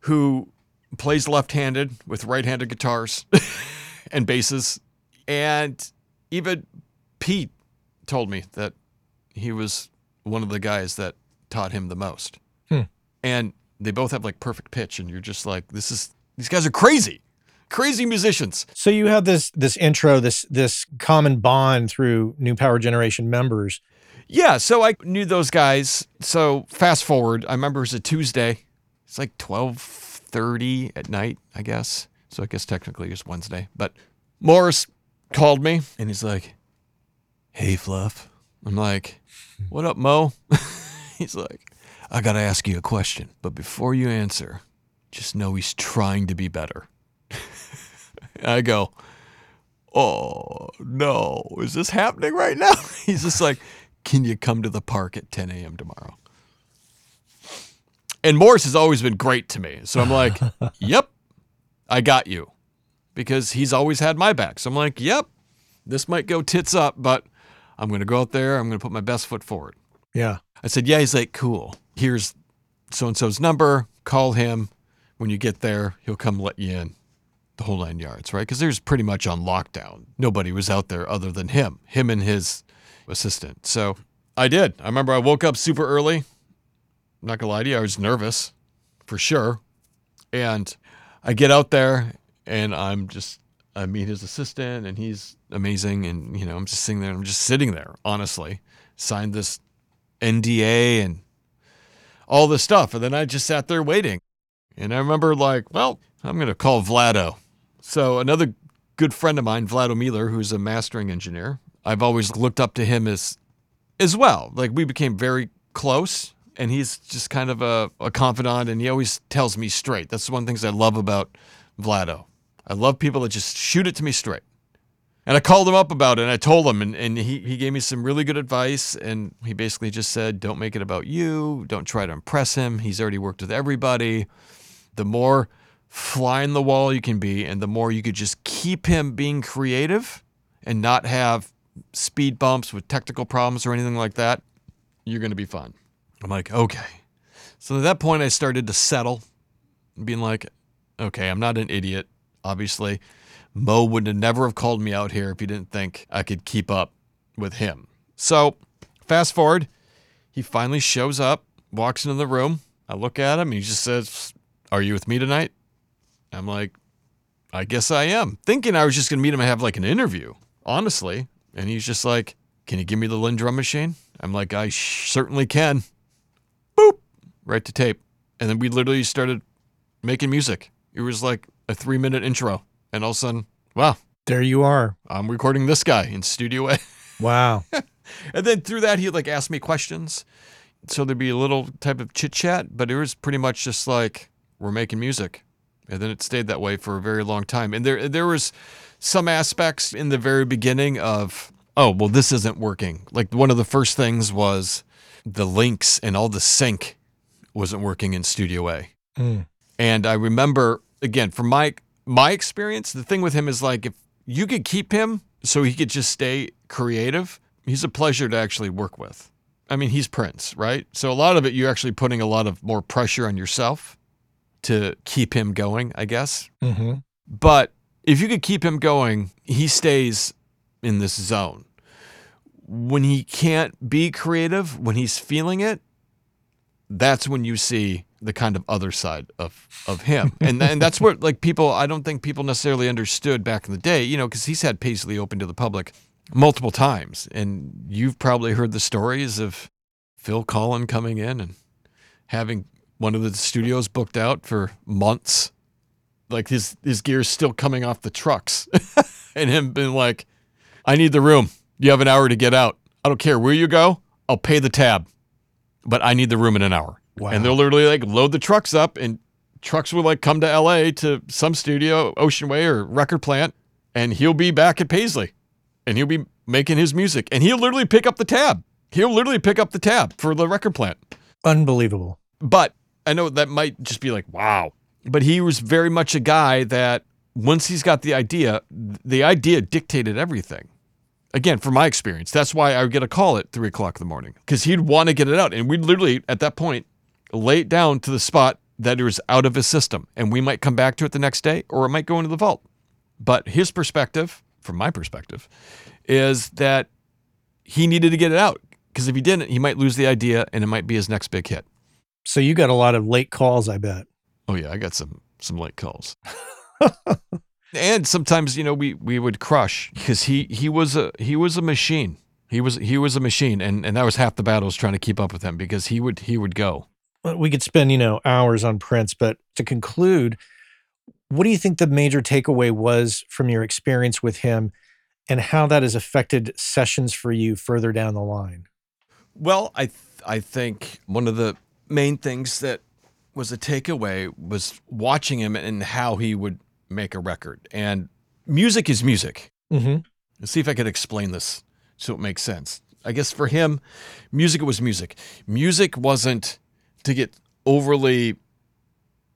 who plays left-handed with right-handed guitars (laughs) and basses, and even Pete told me that he was one of the guys that taught him the most. Hmm. And they both have like perfect pitch, and you're just like, this is these guys are crazy, crazy musicians. So you have this this intro, this this common bond through New Power Generation members. Yeah, so I knew those guys. So fast forward, I remember it was a Tuesday. It's like twelve thirty at night, I guess. So I guess technically it's Wednesday. But Morris called me and he's like, "Hey, Fluff." I'm like, "What up, Mo?" (laughs) he's like, "I gotta ask you a question, but before you answer, just know he's trying to be better." (laughs) I go, "Oh no, is this happening right now?" (laughs) he's just like, "Can you come to the park at 10 a.m. tomorrow?" And Morris has always been great to me. So I'm like, (laughs) yep, I got you. Because he's always had my back. So I'm like, yep, this might go tits up, but I'm going to go out there. I'm going to put my best foot forward. Yeah. I said, yeah. He's like, cool. Here's so and so's number. Call him. When you get there, he'll come let you in. The whole nine yards, right? Because there's pretty much on lockdown. Nobody was out there other than him, him and his assistant. So I did. I remember I woke up super early, not gonna lie to you, I was nervous for sure. And I get out there and I'm just I meet his assistant and he's amazing and you know, I'm just sitting there, I'm just sitting there, honestly. Signed this NDA and all this stuff. And then I just sat there waiting. And I remember like, well, I'm gonna call Vlado. So another good friend of mine, Vlado Meller, who's a mastering engineer, I've always looked up to him as as well. Like we became very close and he's just kind of a, a confidant and he always tells me straight. That's one of the things I love about Vlado. I love people that just shoot it to me straight. And I called him up about it and I told him and, and he, he gave me some really good advice and he basically just said, Don't make it about you. Don't try to impress him. He's already worked with everybody. The more fly in the wall you can be and the more you could just keep him being creative and not have speed bumps with technical problems or anything like that, you're gonna be fine. I'm like, okay. So at that point I started to settle, being like, okay, I'm not an idiot, obviously. Mo would have never have called me out here if he didn't think I could keep up with him. So, fast forward, he finally shows up, walks into the room. I look at him, he just says, Are you with me tonight? I'm like, I guess I am. Thinking I was just going to meet him and have like an interview, honestly. And he's just like, Can you give me the Linn drum machine? I'm like, I sh- certainly can. Boop, right to tape. And then we literally started making music. It was like a three minute intro. And all of a sudden, wow, There you are. I'm recording this guy in Studio A. (laughs) Wow. And then through that, he'd like ask me questions. So there'd be a little type of chit chat, but it was pretty much just like, we're making music. And then it stayed that way for a very long time. And there, there was some aspects in the very beginning of, oh, well, this isn't working. Like one of the first things was the Lynx and all the sync wasn't working in Studio A. Mm. And I remember again from my my experience, the thing with him is like if you could keep him so he could just stay creative, he's a pleasure to actually work with. I mean, he's Prince, right? So a lot of it you're actually putting a lot of more pressure on yourself to keep him going, I guess. hmm But if you could keep him going, he stays in this zone. When he can't be creative, when he's feeling it, that's when you see the kind of other side of of him. (laughs) and and that's where like people I don't think people necessarily understood back in the day, you know, cuz he's had Paisley open to the public multiple times and you've probably heard the stories of Phil Collin coming in and having one of the studios booked out for months like his his gear's still coming off the trucks. (laughs) And him being like i need the room. You have an hour to get out. I don't care where you go i'll pay the tab. But i need the room in an hour. Wow. and they'll literally like load the trucks up and trucks will like come to la to some studio ocean way or record plant and he'll be back at paisley and he'll be making his music and he'll literally pick up the tab. He'll literally pick up the tab for the record plant. Unbelievable. but I know that might just be like, wow. But he was very much a guy that once he's got the idea, the idea dictated everything. Again, from my experience, that's why I would get a call at three o'clock in the morning because he'd want to get it out. And we'd literally, at that point, lay it down to the spot that it was out of his system. And we might come back to it the next day or it might go into the vault. But his perspective, from my perspective, is that he needed to get it out because if he didn't, he might lose the idea and it might be his next big hit. So you got a lot of late calls, I bet. Oh yeah, I got some some late calls. (laughs) and sometimes, you know, we we would crush because he he was a he was a machine. He was he was a machine, and and that was half the battle was trying to keep up with him because he would he would go. Well, We could spend, you know, hours on Prince, but to conclude, what do you think the major takeaway was from your experience with him and how that has affected sessions for you further down the line? Well, I th- I think one of the main things that was a takeaway was watching him and how he would make a record. And music is music. Mm-hmm. Let's see if I could explain this so it makes sense. I guess for him, music was music. Music wasn't to get overly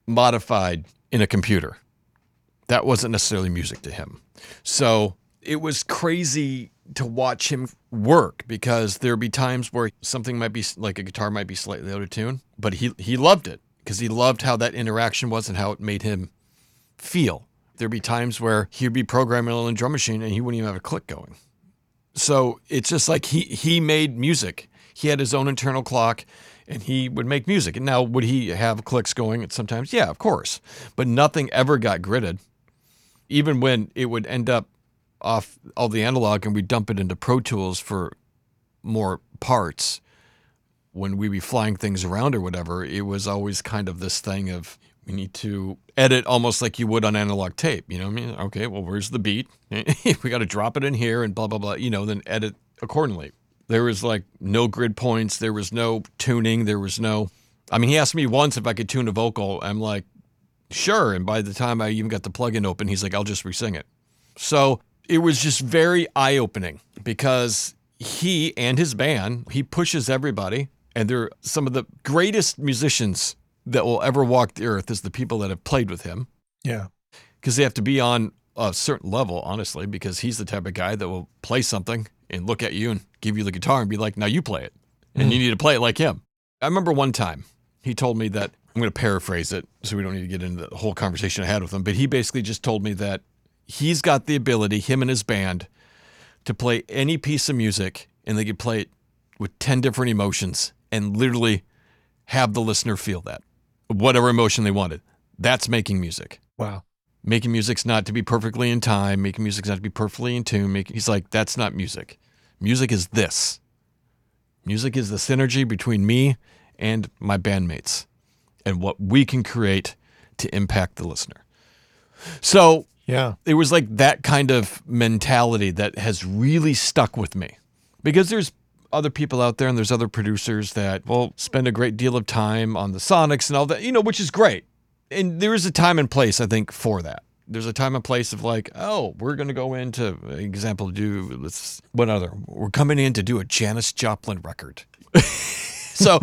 modified in a computer. That wasn't necessarily music to him. So it was crazy to watch him work because there'd be times where something might be like a guitar might be slightly out of tune, but he he loved it because he loved how that interaction was and how it made him feel. There'd be times where he'd be programming on a drum machine and he wouldn't even have a click going. So it's just like he he made music. he had his own internal clock and he would make music. And now, would he have clicks going sometimes? Yeah, of course. But nothing ever got gridded. Even when it would end up off all the analog and we dump it into Pro Tools for more parts, when we be flying things around or whatever, it was always kind of this thing of we need to edit almost like you would on analog tape. You know what I mean? Okay, well, where's the beat? (laughs) we got to drop it in here and blah, blah, blah, you know, then edit accordingly. There was like no grid points. There was no tuning. There was no, I mean, he asked me once if I could tune a vocal. I'm like, sure. And by the time I even got the plugin open, he's like, I'll just resing it. So it was just very eye opening because he and his band, he pushes everybody. And they're some of the greatest musicians that will ever walk the earth is the people that have played with him Yeah. because they have to be on a certain level, honestly, because he's the type of guy that will play something and look at you and give you the guitar and be like, now you play it. And hmm. you need to play it like him. I remember one time he told me that, I'm going to paraphrase it so we don't need to get into the whole conversation I had with him, but he basically just told me that he's got the ability, him and his band, to play any piece of music and they could play it with 10 different emotions and literally have the listener feel that, whatever emotion they wanted. That's making music Wow. making music's not to be perfectly in time, making music's not to be perfectly in tune. Making, he's like, that's not music. Music is this. Music is the synergy between me and my bandmates and what we can create to impact the listener. So Yeah. it was like that kind of mentality that has really stuck with me because there's other people out there and there's other producers that will spend a great deal of time on the sonics and all that you know which is great. And there is a time and place i think for that. There's a time and place of like oh we're going to go into example do let's what other? We're coming in to do a janis joplin record. (laughs) So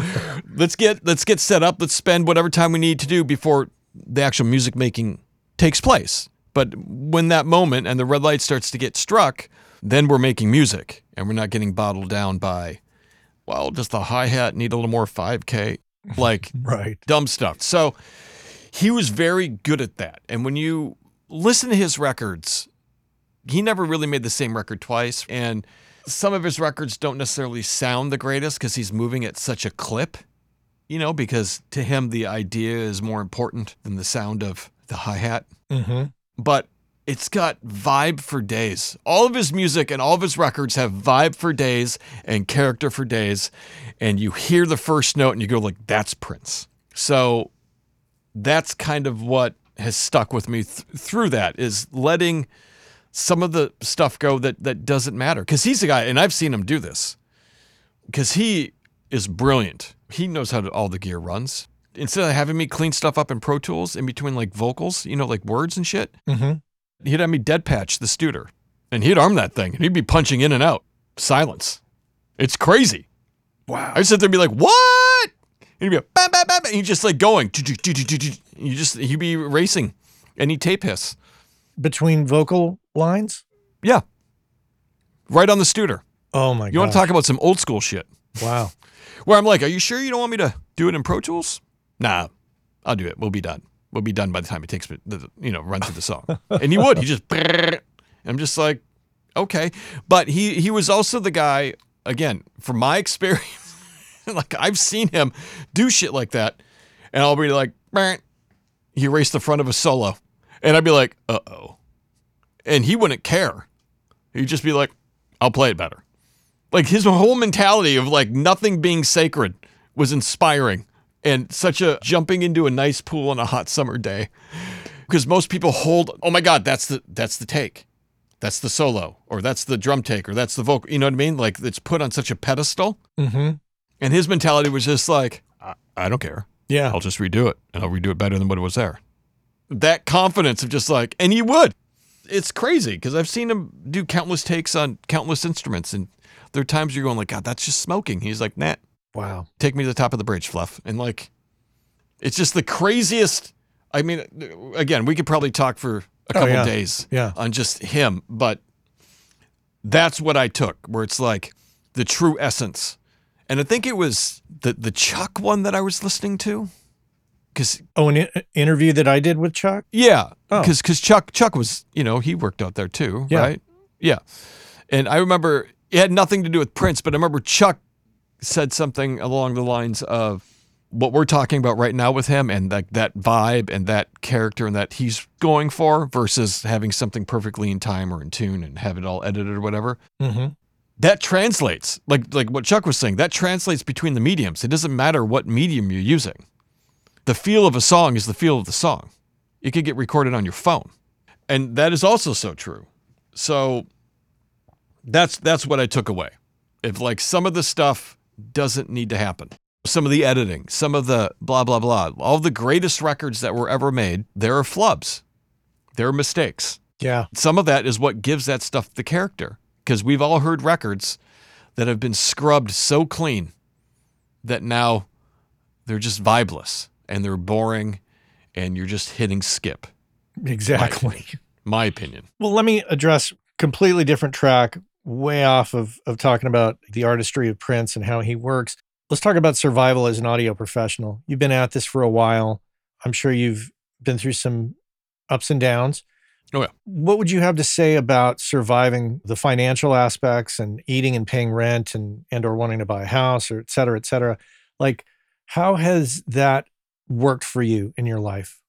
let's get let's get set up. Let's spend whatever time we need to do before the actual music making takes place. But when that moment and the red light starts to get struck then we're making music and we're not getting bottled down by well does the hi-hat need a little more 5k (laughs) like Right. dumb stuff. So he was very good at that. And when you listen to his records, he never really made the same record twice. And some of his records don't necessarily sound the greatest because he's moving at such a clip, you know, because to him, the idea is more important than the sound of the hi hat. Mm-hmm. But it's got vibe for days. All of his music and all of his records have vibe for days and character for days. And you hear the first note and you go like, that's Prince. So that's kind of what has stuck with me th- through that is letting some of the stuff go that that doesn't matter because he's a guy and I've seen him do this because he is brilliant. He knows how to, all the gear runs. Instead of having me clean stuff up in Pro Tools in between like vocals, you know, like words and shit, Mm-hmm. He'd have me dead patch the Studer and he'd arm that thing and he'd be punching in and out. Silence. It's crazy. Wow. I sit there and be like, what? And he'd be like, bam, bam, bam, bam. And he'd just like going. You just, he'd be racing and he'd tape hiss. Between vocal lines? Yeah. Right on the Studer. Oh my god. You want to talk about some old school shit Wow. where I'm like, are you sure you don't want me to do it in Pro Tools? Nah, I'll do it. We'll be done. We'll be done by the time it takes me, the, you know, run through the song. (laughs) and he would. He just, I'm just like, okay. But he he was also the guy. Again, from my (laughs) experience, like I've seen him do shit like that, and I'll be like, he erased the front of a solo, and I'd be like, uh oh, and he wouldn't care. He'd just be like, I'll play it better. Like his whole mentality of like nothing being sacred was inspiring and such a jumping into a nice pool on a hot summer day. Because most people hold, oh my God, that's the that's the take. That's the solo, or that's the drum take, or that's the vocal. You know what I mean? Like it's put on such a pedestal. Mm-hmm. And his mentality was just like, I, I don't care. Yeah. I'll just redo it and I'll redo it better than what it was there. That confidence of just like, and he would. It's crazy because I've seen him do countless takes on countless instruments, and there are times you're going like, God, that's just smoking. He's like, Nah, Wow. take me to the top of the bridge, Fluff, and like, it's just the craziest. I mean, again, we could probably talk for a Oh, couple yeah. days Yeah. on just him, but that's what I took, where it's like the true essence. And I think it was the the Chuck one that I was listening to, because Oh, an i- uh, interview that I did with Chuck? yeah, Oh. because Chuck Chuck was you know he worked out there too, Yeah. right? Yeah, and I remember it had nothing to do with Prince, but I remember Chuck said something along the lines of what we're talking about right now with him and that that vibe and that character and that he's going for versus having something perfectly in time or in tune and have it all edited or whatever. Mm-hmm. That translates, like like what Chuck was saying, that translates between the mediums. It doesn't matter what medium you're using. The feel of a song is the feel of the song. It could get recorded on your phone. And that is also so true. So that's that's what I took away. If like some of the stuff doesn't need to happen. Some of the editing, some of the blah blah blah, all the greatest records that were ever made, there are flubs. There are mistakes. Yeah. Some of that is what gives that stuff the character. Because we've all heard records that have been scrubbed so clean that now they're just vibeless and they're boring and you're just hitting skip. Exactly. My opinion. Well, let me address completely different track, way off of, of talking about the artistry of Prince and how he works. Let's talk about survival as an audio professional. You've been at this for a while. I'm sure you've been through some ups and downs. Oh, yeah. What would you have to say about surviving the financial aspects and eating and paying rent and and or wanting to buy a house or et cetera, et cetera? Like, how has that worked for you in your life?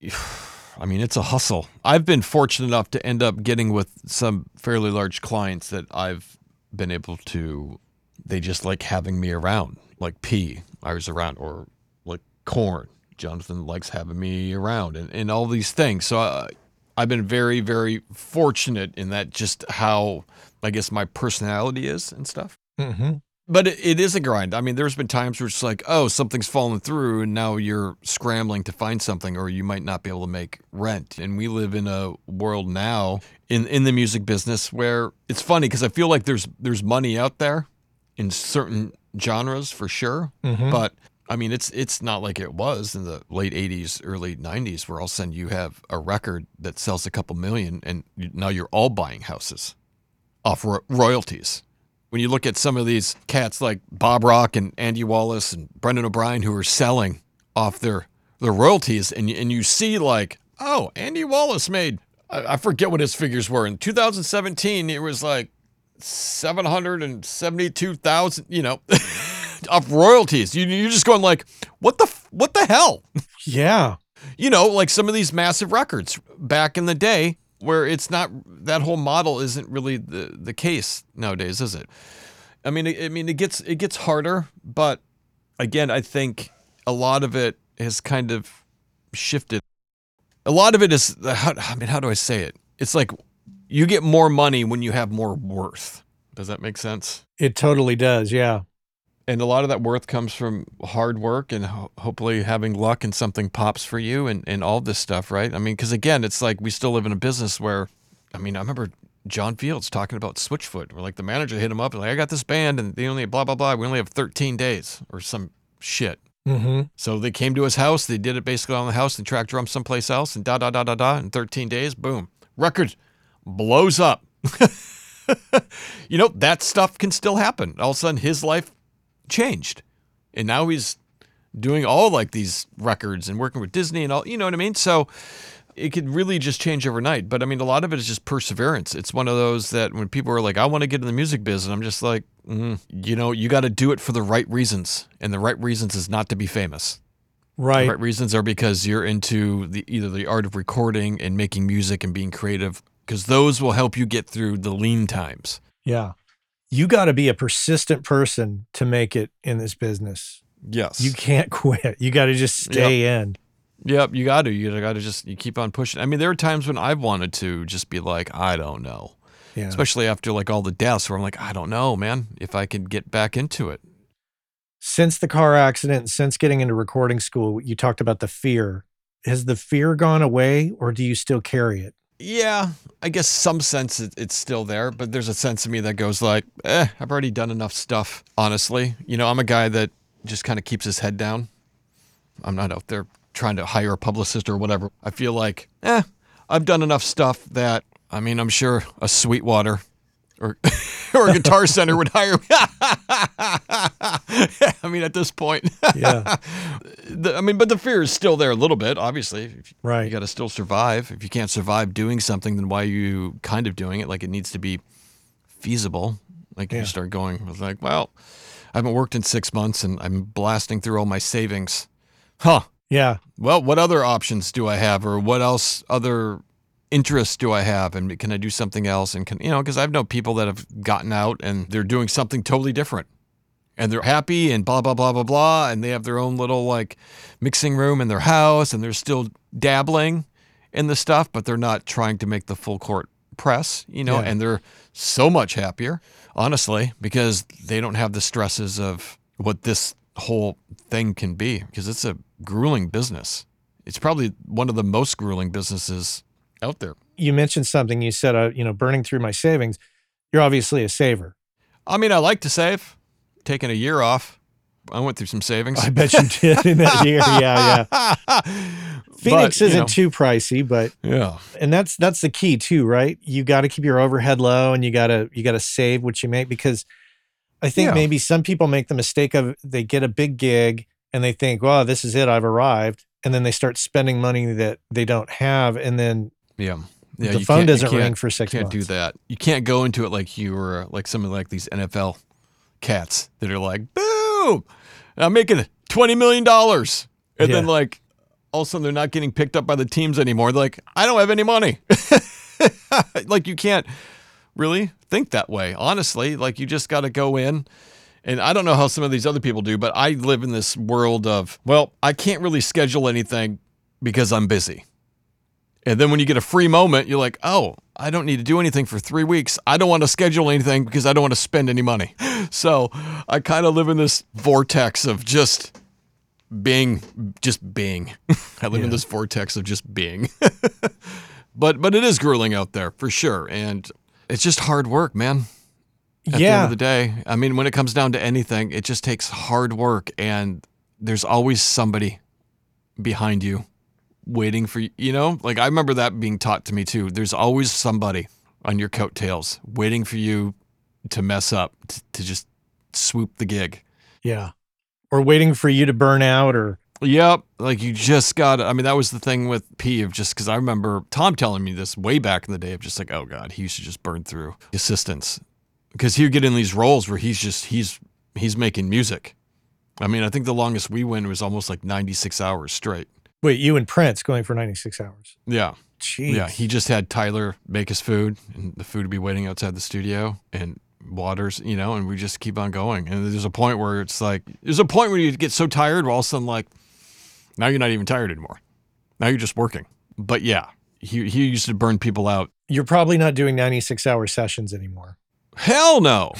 (sighs) (sighs) I mean, it's a hustle. I've been fortunate enough to end up getting with some fairly large clients that I've been able to, they just like having me around, like P, I was around, or like Korn. Jonathan likes having me around and, and all these things. So uh, I've been very, very fortunate in that just how, I guess, my personality is and stuff. Mm-hmm. But it, it is a grind. I mean, there's been times where it's like, oh, something's fallen through, and now you're scrambling to find something, or you might not be able to make rent. And we live in a world now in in the music business where it's funny because I feel like there's there's money out there in certain genres for sure, Mhm. but I mean, it's it's not like it was in the late '80s, early '90s, where all of a sudden you have a record that sells a couple million, and now you're all buying houses off ro- royalties. When you look at some of these cats like Bob Rock and Andy Wallace and Brendan O'Brien who are selling off their their royalties, and you, and you see like, oh, Andy Wallace made I, I forget what his figures were in 2017. It was like seven hundred and seventy-two thousand. You know. (laughs) Of royalties, you you're just going like, what the what the hell? Yeah. you know, like some of these massive records back in the day where it's not that whole model isn't really the the case nowadays, is it? I mean, I mean, it gets it gets harder, but again, I think a lot of it has kind of shifted. A lot of it is how, I mean, how do I say it? It's like you get more money when you have more worth. Does that make sense? It totally does. Yeah. And a lot of that worth comes from hard work and ho- hopefully having luck and something pops for you and, and all this stuff right? I mean because again it's like we still live in a business where i mean i remember john fields talking about switchfoot where like the manager hit him up and like i got this band and they only blah blah blah we only have 13 days or some shit. Mm-hmm. so they came to his house they did it basically on the house and tracked drums someplace else and da da da da da in 13 days boom record blows up. (laughs) You know that stuff can still happen. All of a sudden his life changed. And now he's doing all like these records and working with disney and all you know what i mean? So it could really just change overnight. But i mean a lot of it is just perseverance. It's one of those that when people are like i want to get in the music business i'm just like mm, you know you got to do it for the right reasons and the right reasons is not to be famous. Right. the right reasons are because you're into the either the art of recording and making music and being creative because those will help you get through the lean times. Yeah. You got to be a persistent person to make it in this business. yes You can't (laughs) quit. You got to just stay in. Yep, you got to. You got to just you keep on pushing. I mean, there are times when I've wanted to just be like, I don't know, Yeah. especially after like all the deaths, where I'm like, I don't know, man, if I could get back into it. Since the car accident, since getting into recording school, you talked about the fear. Has the fear gone away or do you still carry it? Yeah, I guess some sense it, it's still there, but there's a sense of me that goes like, eh, I've already done enough stuff. Honestly, you know, I'm a guy that just kind of keeps his head down. I'm not out there trying to hire a publicist or whatever. I feel like, eh, I've done enough stuff that I mean, I'm sure a Sweetwater or (laughs) or a Guitar Center would hire me. (laughs) I mean, at this point, Yeah. (laughs) the, I mean, but the fear is still there a little bit. Obviously, you, Right. you got to still survive. If you can't survive doing something, then why are you kind of doing it? Like it needs to be feasible. Like Yeah. you start going, it's like, well, I haven't worked in six months and I'm blasting through all my savings. Huh. Yeah. Well, what other options do I have, or what else other interests do I have, and can I do something else? And can you know, because I've known people that have gotten out and they're doing something totally different, and they're happy and blah blah blah blah blah, and they have their own little like mixing room in their house, and they're still dabbling in the stuff, but they're not trying to make the full court press, you know, Yeah. and they're so much happier, honestly, because they don't have the stresses of what this whole thing can be, because it's a grueling business. It's probably one of the most grueling businesses out there. You mentioned something. You said, uh, you know, burning through my savings. You're obviously a saver. I mean, I like to save. Taking a year off, I went through some savings. I bet you did in that year. (laughs) Yeah, yeah. Phoenix But, isn't know, too pricey, but yeah. and that's that's the key too, right? You got to keep your overhead low, and you gotta you gotta save what you make because I think Yeah. maybe some people make the mistake of they get a big gig and they think, well, this is it, I've arrived, and then they start spending money that they don't have, and then Yeah. Yeah, the you phone can't- doesn't ring for six can't months. do that. You can't go into it like you were like some of like these NFL cats that are like, boom, I'm making twenty million dollars, and then like all of a sudden they're not getting picked up by the teams anymore. They're like, I don't have any money. (laughs) like you can't really think that way, honestly. Like you just got to go in. And I don't know how some of these other people do, but I live in this world of, well, I can't really schedule anything because I'm busy. And then when you get a free moment, you're like, oh, I don't need to do anything for three weeks. I don't want to schedule anything because I don't want to spend any money. (laughs) So I kind of live in this vortex of just being, just being. (laughs) I live in this vortex of just being. (laughs) but but it is grueling out there for sure, and it's just hard work, man. At the end of the day, I mean, when it comes down to anything, it just takes hard work, and there's always somebody behind you waiting for you. You know, like I remember that being taught to me too. There's always somebody on your coattails waiting for you to mess up, to, to just swoop the gig. yeah, or waiting for you to burn out, or Yep. Like you just got I mean, that was the thing with P of just because I remember Tom telling me this way back in the day of just like, oh God, he used to just burn through assistants. Because he would get in these roles where he's just, he's, he's making music. I mean, I think the longest we went was almost like 96 hours straight. Wait, you and Prince going for ninety six hours. Yeah. Jeez. Yeah. He just had Tyler make his food and the food would be waiting outside the studio and waters, you know, and we just keep on going. And there's a point where it's like, there's a point where you get so tired, where all of a sudden, like, now you're not even tired anymore. Now you're just working. But yeah, he, he used to burn people out. You're probably not doing ninety six hour sessions anymore. Hell no.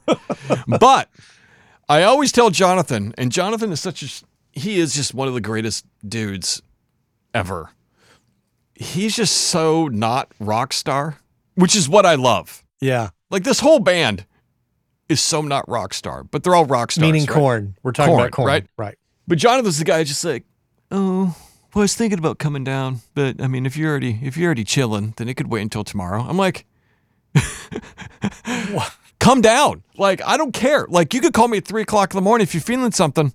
(laughs) but I always tell Jonathan, and Jonathan is such a, he is just one of the greatest dudes ever. He's just so not rock star, which is what I love. Yeah, Like this whole band is so not rock star, but they're all rock stars. meaning right? Korn. We're talking about Korn, right? Right. But Jonathan's the guy just like, oh, well, I was thinking about coming down, but I mean, if you're already if you're already chilling, then it could wait until tomorrow. I'm like, (laughs) come down. Like I don't care. Like you could call me at three o'clock in the morning if you're feeling something.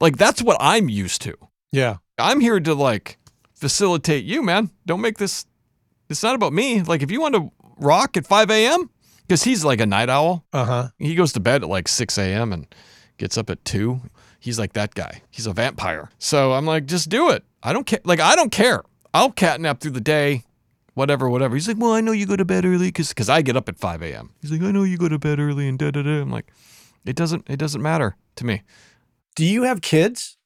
Like that's what I'm used to. Yeah. I'm here to like facilitate you, man. Don't make this. It's not about me. Like if you want to rock at 5 a.m. because he's like a night owl. Uh huh. He goes to bed at like 6 a.m. and gets up at 2. He's like that guy. He's a vampire. So I'm like, just do it. I don't care. Like, I don't care. I'll catnap through the day, whatever, whatever. He's like, well, I know you go to bed early because because I get up at 5 a.m. He's like, I know you go to bed early and da da da. I'm like, it doesn't it doesn't matter to me. Do you have kids?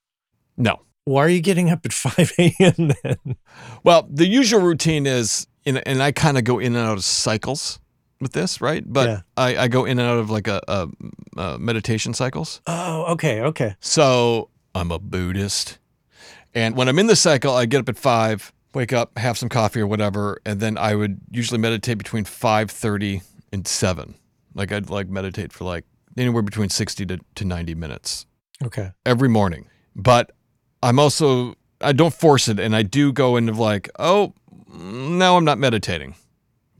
No. Why are you getting up at (laughs) 5 a.m. then? Well, the usual routine is, and, and I kind of go in and out of cycles with this, right? But Yeah. I, I go in and out of like a, a, a meditation cycles. Oh, okay. Okay. So I'm a Buddhist. And when I'm in the cycle, I get up at five, wake up, have some coffee or whatever, and then I would usually meditate between five thirty and seven. Like I'd like meditate for like anywhere between sixty to, to ninety minutes Okay. every morning. But I'm also I don't force it, and I do go into like, oh, now I'm not meditating,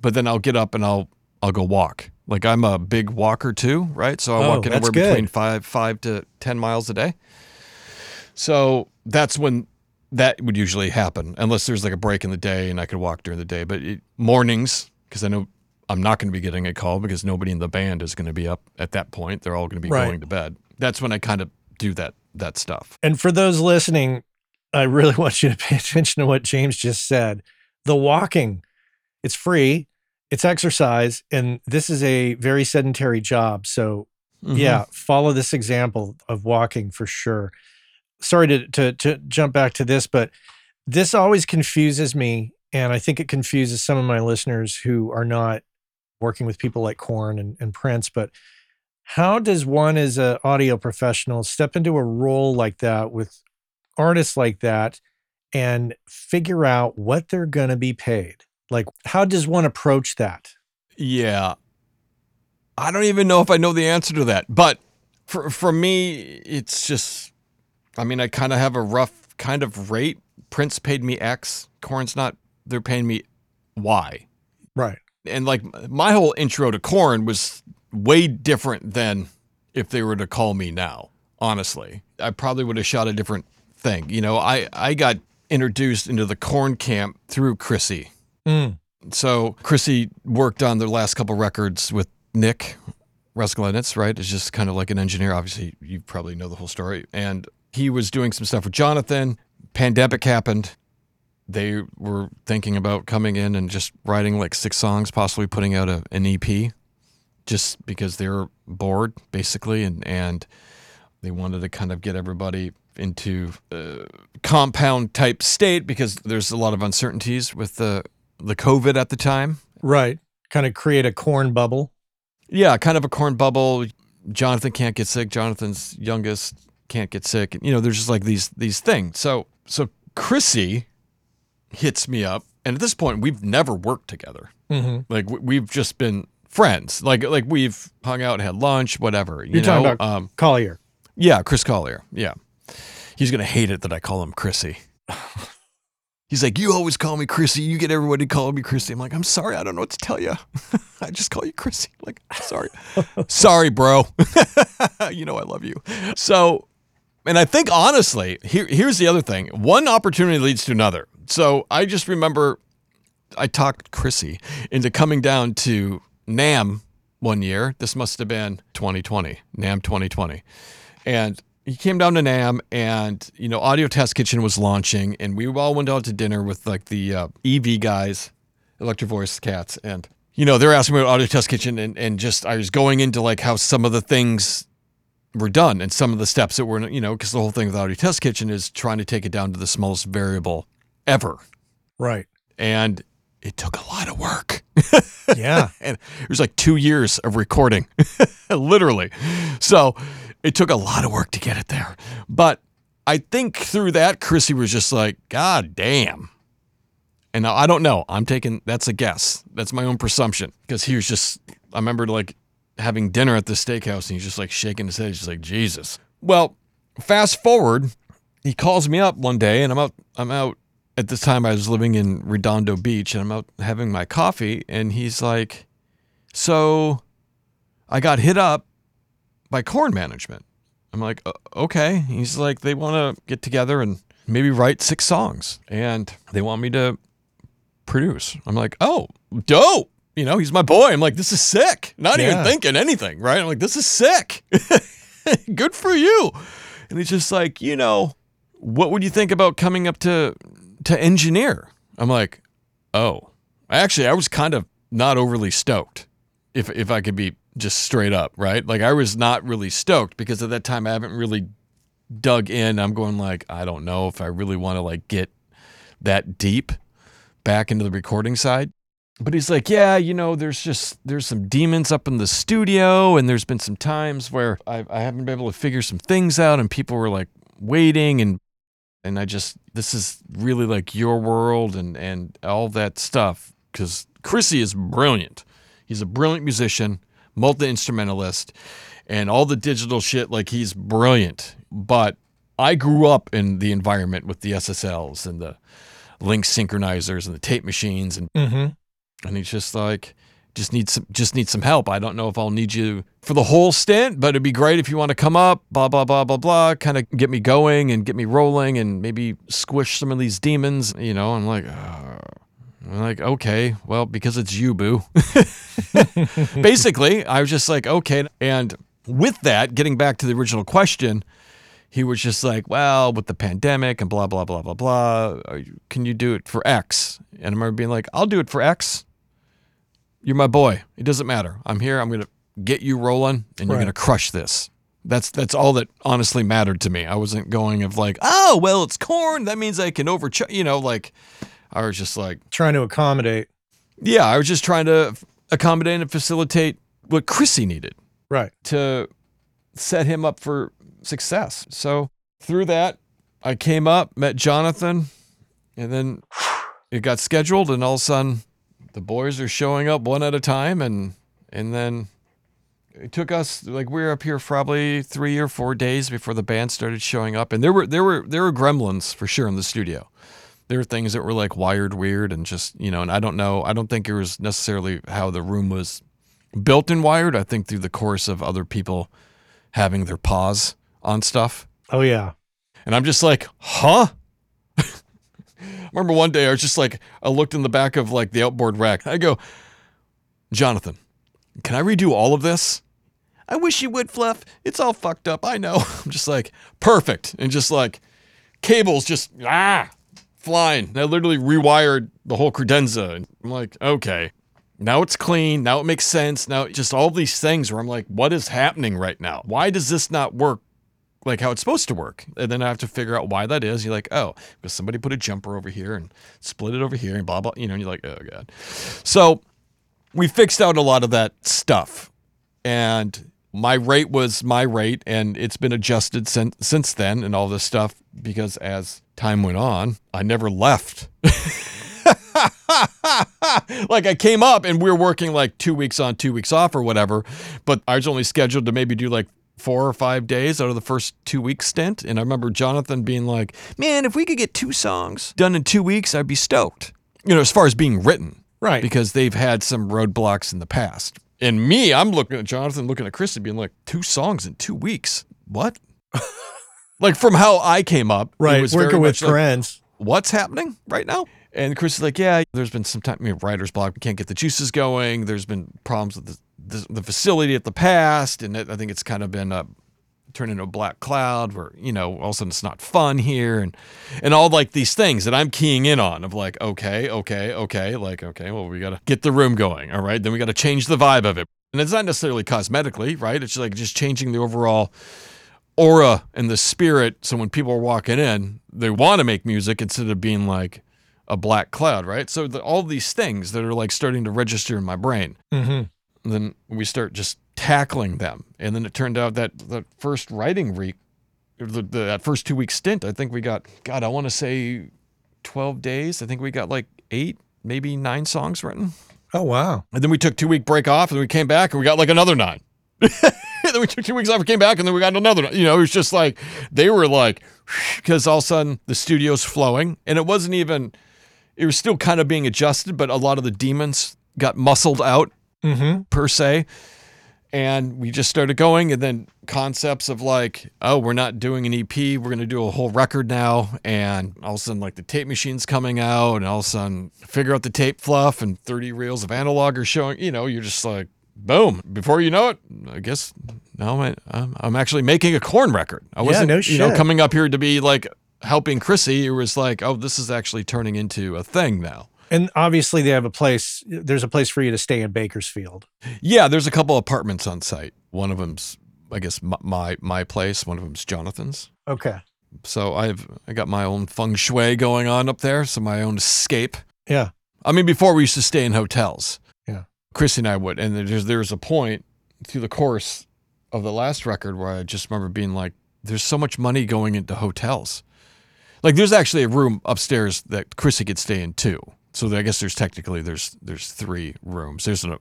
but then I'll get up and I'll I'll go walk. Like I'm a big walker too, right? So I Oh, walk anywhere between five five to ten miles a day. So that's when that would usually happen, unless there's like a break in the day and I could walk during the day. But it, mornings, because I know I'm not going to be getting a call because nobody in the band is going to be up at that point. They're all going to be Right. going to bed. That's when I kind of do that that stuff. And for those listening, I really (laughs) want you to pay attention to what James just said. The walking, it's free, it's exercise, and this is a very sedentary job. So, Mhm. yeah, follow this example of walking for sure. Sorry to, to, to jump back to this, but this always confuses me. And I think it confuses some of my listeners who are not working with people like Korn and, and Prince. But how does one, as an audio professional, step into a role like that with artists like that and figure out what they're going to be paid? Like, how does one approach that? Yeah. I don't even know if I know the answer to that. But for for me, it's just I mean, I kind of have a rough kind of rate. Prince paid me X, Korn's not they're paying me Y. Right. And like my whole intro to Corn was way different than if they were to call me now, honestly. I probably would have shot a different thing. You know, I I got introduced into the Korn camp through Chrissy. Mm. So Chrissy worked on their last couple records with Nick Raskulinecz, right? Is just kind of like an engineer. Obviously, you probably know the whole story. And he was doing some stuff with Jonathan. Pandemic happened. They were thinking about coming in and just writing like six songs, possibly putting out a, an EP, just because they were bored, basically, and and they wanted to kind of get everybody into a compound type state because there's a lot of uncertainties with the the COVID at the time. Right. Kind of create a Korn bubble. Yeah, kind of a Korn bubble. Jonathan can't get sick. Jonathan's youngest can't get sick. And you know, there's just like these these things. So so Chrissy hits me up, and at this point, we've never worked together. Mm-hmm. Like we've just been friends. Like like we've hung out and had lunch, whatever. You You're know, talking about um, Collier. yeah, Chris Collier. Yeah. He's going to hate it that I call him Chrissy. (laughs) He's like, You always call me Chrissy. You get everybody calling me Chrissy. I'm like, I'm sorry. I don't know what to tell you. (laughs) I just call you Chrissy. Like, sorry. (laughs) sorry, bro. you know, I love you. So, and I think honestly, here, here's the other thing one opportunity leads to another. So I just remember I talked Chrissy into coming down to NAMM one year. This must have been 2020, NAMM 2020. And he came down to NAMM and, you know, Audio Test Kitchen was launching and we all went out to dinner with like the uh, EV guys, Electro Voice Cats. And, you know, they're asking me about Audio Test Kitchen and, and just, I was going into like how some of the things were done and some of the steps that were, you know, because the whole thing with Audio Test Kitchen is trying to take it down to the smallest variable ever. Right. And it took a lot of work. Yeah. (laughs) and it was like two years of recording, (laughs) literally. So it took a lot of work to get it there. But I think through that, Chrissy was just like, God damn. And now I don't know. I'm taking that's a guess. That's my own presumption because he was just. I remember like having dinner at the steakhouse and he's just like shaking his head. He's just like Jesus. Well, fast forward, he calls me up one day and I'm out. I'm out at this time I was living in Redondo Beach and I'm out having my coffee and he's like, "So, I got hit up by Korn management." I'm like, "Okay." He's like, "They want to get together and maybe write six songs and they want me to produce." I'm like, "Oh, dope." You know, he's my boy. I'm like, "This is sick." Not Yeah. even thinking anything, right? I'm like, "This is sick." (laughs) Good for you. And he's just like, "You know, what would you think about coming up to to engineer?" I'm like, "Oh, actually, I was kind of not overly stoked, if if I could be just straight up, right? Like I was not really stoked because at that time I haven't really dug in. I'm going like, I don't know if I really want to like get that deep back into the recording side. But he's like, yeah, you know, there's just there's some demons up in the studio, and there's been some times where I, I haven't been able to figure some things out, and people were like waiting, and and I just this is really like your world and and all that stuff because Chrissy is brilliant. He's a brilliant musician, multi instrumentalist, and all the digital shit. Like he's brilliant. But I grew up in the environment with the SSLs and the link synchronizers and the tape machines and Mm-hmm. and he's just like just need some just need some help. I don't know if I'll need you for the whole stint, but it'd be great if you want to come up, blah blah blah blah blah, kind of get me going and get me rolling and maybe squish some of these demons, you know. I'm like, "Uh, I'm like, okay, well, because it's you, boo. (laughs) Basically, I was just like, okay. And with that, getting back to the original question, he was just like, well, with the pandemic and blah, blah, blah, blah, blah, can you do it for X? And I remember being like, I'll do it for X. You're my boy. It doesn't matter. I'm here. I'm going to get you rolling and you're Right. going to crush this. That's that's all that honestly mattered to me. I wasn't going of like, oh, well, it's Korn. That means I can overcharge, you know, like I was just like, Trying to accommodate. yeah, I was just trying to accommodate and facilitate what Chrissy needed Right. to set him up for success. So through that, I came up, met Jonathan, and then it got scheduled, and all of a sudden, the boys are showing up one at a time, and and then it took us like we were up here probably three or four days before the band started showing up, and there were there were there were gremlins for sure in the studio. There were things that were like wired weird and just you know, and I don't know, I don't think it was necessarily how the room was built and wired. I think through the course of other people having their paws on stuff. Oh yeah. And I'm just like, huh? Remember one day I was just like, I looked in the back of like the outboard rack. I go, Jonathan, can I redo all of this? I wish you would, Fluff. It's all fucked up. I know. (laughs) I'm just like, perfect. And just like cables just ah flying. I literally rewired the whole credenza. And I'm like, okay. Now it's clean. Now it makes sense. Now just all these things where I'm like, what is happening right now? Why does this not work like how it's supposed to work. And then I have to figure out why that is. You're like, oh, because somebody put a jumper over here and split it over here and blah blah. You know, and you're like, oh god. So we fixed out a lot of that stuff, and my rate was my rate, and it's been adjusted since since then, and all this stuff because as time went on, I never left. (laughs) like I came up and we were working like two weeks on, two weeks off or whatever, but I was only scheduled to maybe do like four or five days out of the first two week stint. And I remember Jonathan being like, man, if we could get two songs done in two weeks, I'd be stoked. You know, as far as being written, Right. because they've had some roadblocks in the past. And me, I'm looking at Jonathan, looking at Kristen, being like, two songs in two weeks. What? (laughs) like from how I came up, right. was Working with much like, friends. what's happening right now? And Chris is like, yeah, there's been some time, you know, writer's block. We can't get the juices going. There's been problems with the, the, the facility at the past. And it, I think it's kind of been uh, turned into a black cloud where, you know, all of a sudden it's not fun here. And, and all like these things that I'm keying in on of like, okay, okay, okay. Like, okay, well, we got to get the room going. All right. Then we got to change the vibe of it. And it's not necessarily cosmetically, right? It's like just changing the overall aura and the spirit. So when people are walking in, they want to make music instead of being like a black cloud, right? So the, all these things that are like starting to register in my brain, Mm-hmm. Then we start just tackling them. And then it turned out that the first writing week, the, the, that first two week stint, I think we got, God, I want to say 12 days. I think we got like eight, maybe nine songs written. Oh wow. And then we took two week break off, and we came back and we got like another nine. (laughs) and then we took two weeks off, and came back, and then we got another. nine. You know, it was just like they were like, because all of a sudden the studio's flowing, and it wasn't even. It was still kind of being adjusted, but a lot of the demons got muscled out Mm-hmm. per se. And we just started going, and then concepts of like, oh, we're not doing an EP, we're going to do a whole record now. And all of a sudden, like the tape machine's coming out, and all of a sudden, figure out the tape fluff, and 30 reels of analog are showing. You know, you're just like, boom. Before you know it, I guess now I- I'm, I'm actually making a Korn record. I wasn't, no you know, shit. coming up here to be like helping Chrissy. It was like, oh, this is actually turning into a thing now. And obviously they have a place. There's a place for you to stay in Bakersfield. Yeah, there's a couple apartments on site. One of them's, I guess, my my, my place. One of them's Jonathan's. Okay. So I've I got my own feng shui going on up there. So my own escape. Yeah. I mean, before we used to stay in hotels. Yeah. Chrissy and I would, and there's there's a point through the course of the last record where I just remember being like, "There's so much money going into hotels." Like, there's actually a room upstairs that Chrissy could stay in too. So I guess there's technically there's there's three rooms. There's an,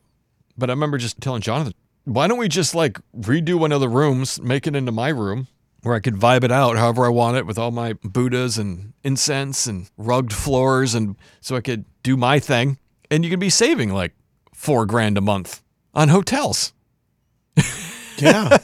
but I remember just telling Jonathan, "Why don't we just like redo one of the rooms, make it into my room?" Where I could vibe it out however I want it with all my Buddhas and incense and rugged floors, and so I could do my thing. And you could be saving like four grand a month on hotels, (laughs) Yeah.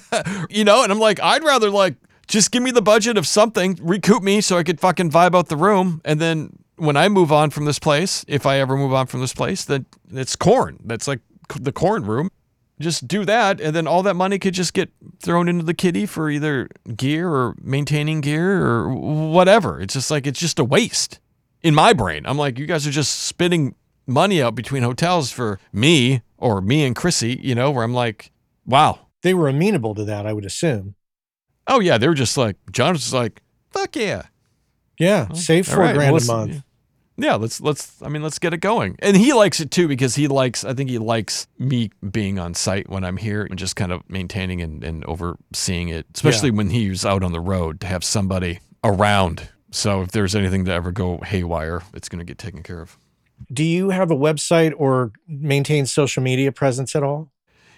you know? And I'm like, I'd rather like just give me the budget of something, recoup me so I could fucking vibe out the room and then when I move on from this place, if I ever move on from this place, then it's Korn. That's like the Korn room. Just do that, and then all that money could just get thrown into the kitty for either gear or maintaining gear or whatever. It's just like it's just a waste in my brain. I'm like, you guys are just spending money out between hotels for me or me and Chrissy, you know, where I'm like, wow. They were amenable to that, I would assume. Oh yeah, they were just like John was like, fuck yeah. Yeah, save four right, grand well, a month. Yeah, let's let's I mean let's get it going. And he likes it too because he likes I think he likes me being on site when I'm here and just kind of maintaining and, and overseeing it. Especially when he's out on the road to have somebody around. So if there's anything to ever go haywire, it's gonna get taken care of. Do you have a website or maintain social media presence at all?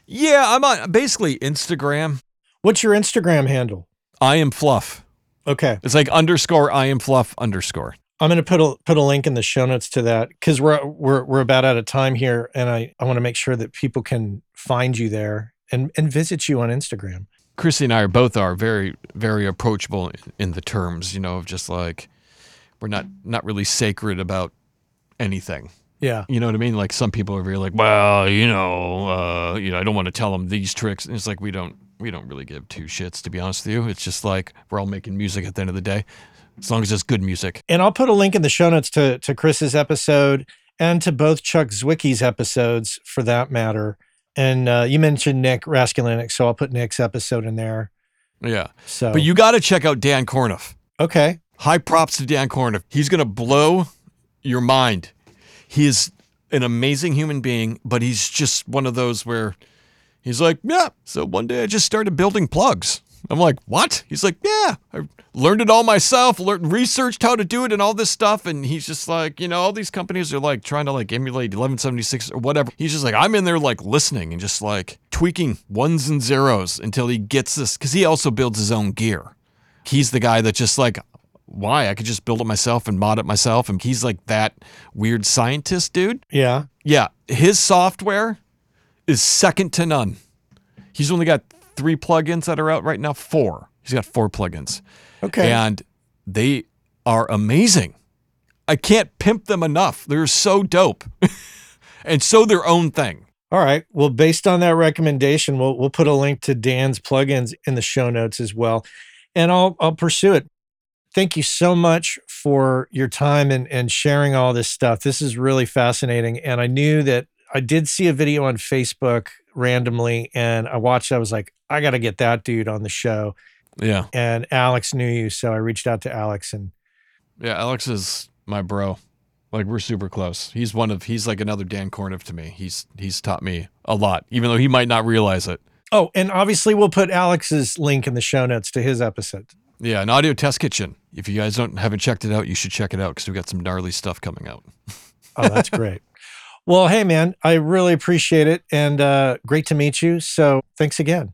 Yeah, I'm on basically Instagram. What's your Instagram handle? I am fluff. Okay. It's like underscore I am fluff underscore. I'm going to put a put a link in the show notes to that because we're we're we're about out of time here, and I I want to make sure that people can find you there and and visit you on Instagram. Chrissy and I are both are very very approachable in the terms, you know, of just like we're not not really sacred about anything. Yeah, You know what I mean? Like some people are very like, well, you know, uh, you know, I don't want to tell them these tricks. And it's like we don't we don't really give two shits to be honest with you. It's just like we're all making music at the end of the day, as long as it's good music. and I'll put a link in the show notes to to Chris's episode and to both Chuck Zwicky's episodes for that matter. And uh, you mentioned Nick Raskulinecz, so I'll put Nick's episode in there. Yeah, So, but you got to check out Dan Korneff. okay? High props to Dan Korneff. He's going to blow your mind. He is an amazing human being, but he's just one of those where he's like, yeah. So one day I just started building plugs. I'm like, what? He's like, yeah. I learned it all myself, learned, researched how to do it and all this stuff. And he's just like, you know, all these companies are like trying to like emulate 1176 or whatever. He's just like, I'm in there like listening and just like tweaking ones and zeros until he gets this. Cause he also builds his own gear. He's the guy that just like, why? I could just build it myself and mod it myself. And he's like that weird scientist dude. Yeah. Yeah, his software is second to none. He's only got three plugins that are out right now. Four. He's got four plugins, Okay. and they are amazing. I can't pimp them enough. They're so dope, (laughs) and so their own thing. All right. Well, based on that recommendation, we'll we'll put a link to Dan's plugins in the show notes as well, and I'll I'll pursue it. Thank you so much for your time and and sharing all this stuff. This is really fascinating, and I knew that I did see a video on Facebook randomly, and I watched. I was like, I got to get that dude on the show. Yeah, And Alex knew you, so I reached out to Alex, and yeah. Alex is my bro. Like we're super close. He's one of. He's like another Dan Korneff to me. He's he's taught me a lot, even though he might not realize it. oh, and obviously we'll put Alex's link in the show notes to his episode. Yeah, an audio test kitchen. If you guys don't haven't checked it out, you should check it out because we've got some gnarly stuff coming out. Oh, that's (laughs) great. Well, hey, man, I really appreciate it and uh, great to meet you. So thanks again.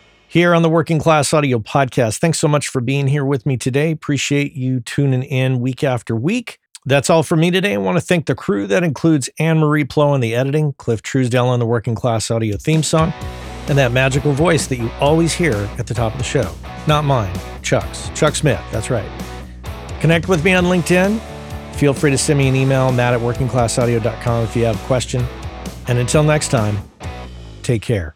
here on the Working Class Audio Podcast. Thanks so much for being here with me today. Appreciate you tuning in week after week. That's all for me today. I want to thank the crew that includes Anne Marie Plo on the editing, Cliff Truesdale on the Working Class Audio theme song, and that magical voice that you always hear at the top of the show. Not mine, Chuck's. Chuck Smith, that's right. Connect with me on LinkedIn. Feel free to send me an email, matt at workingclassaudio.com if you have a question. And until next time, take care.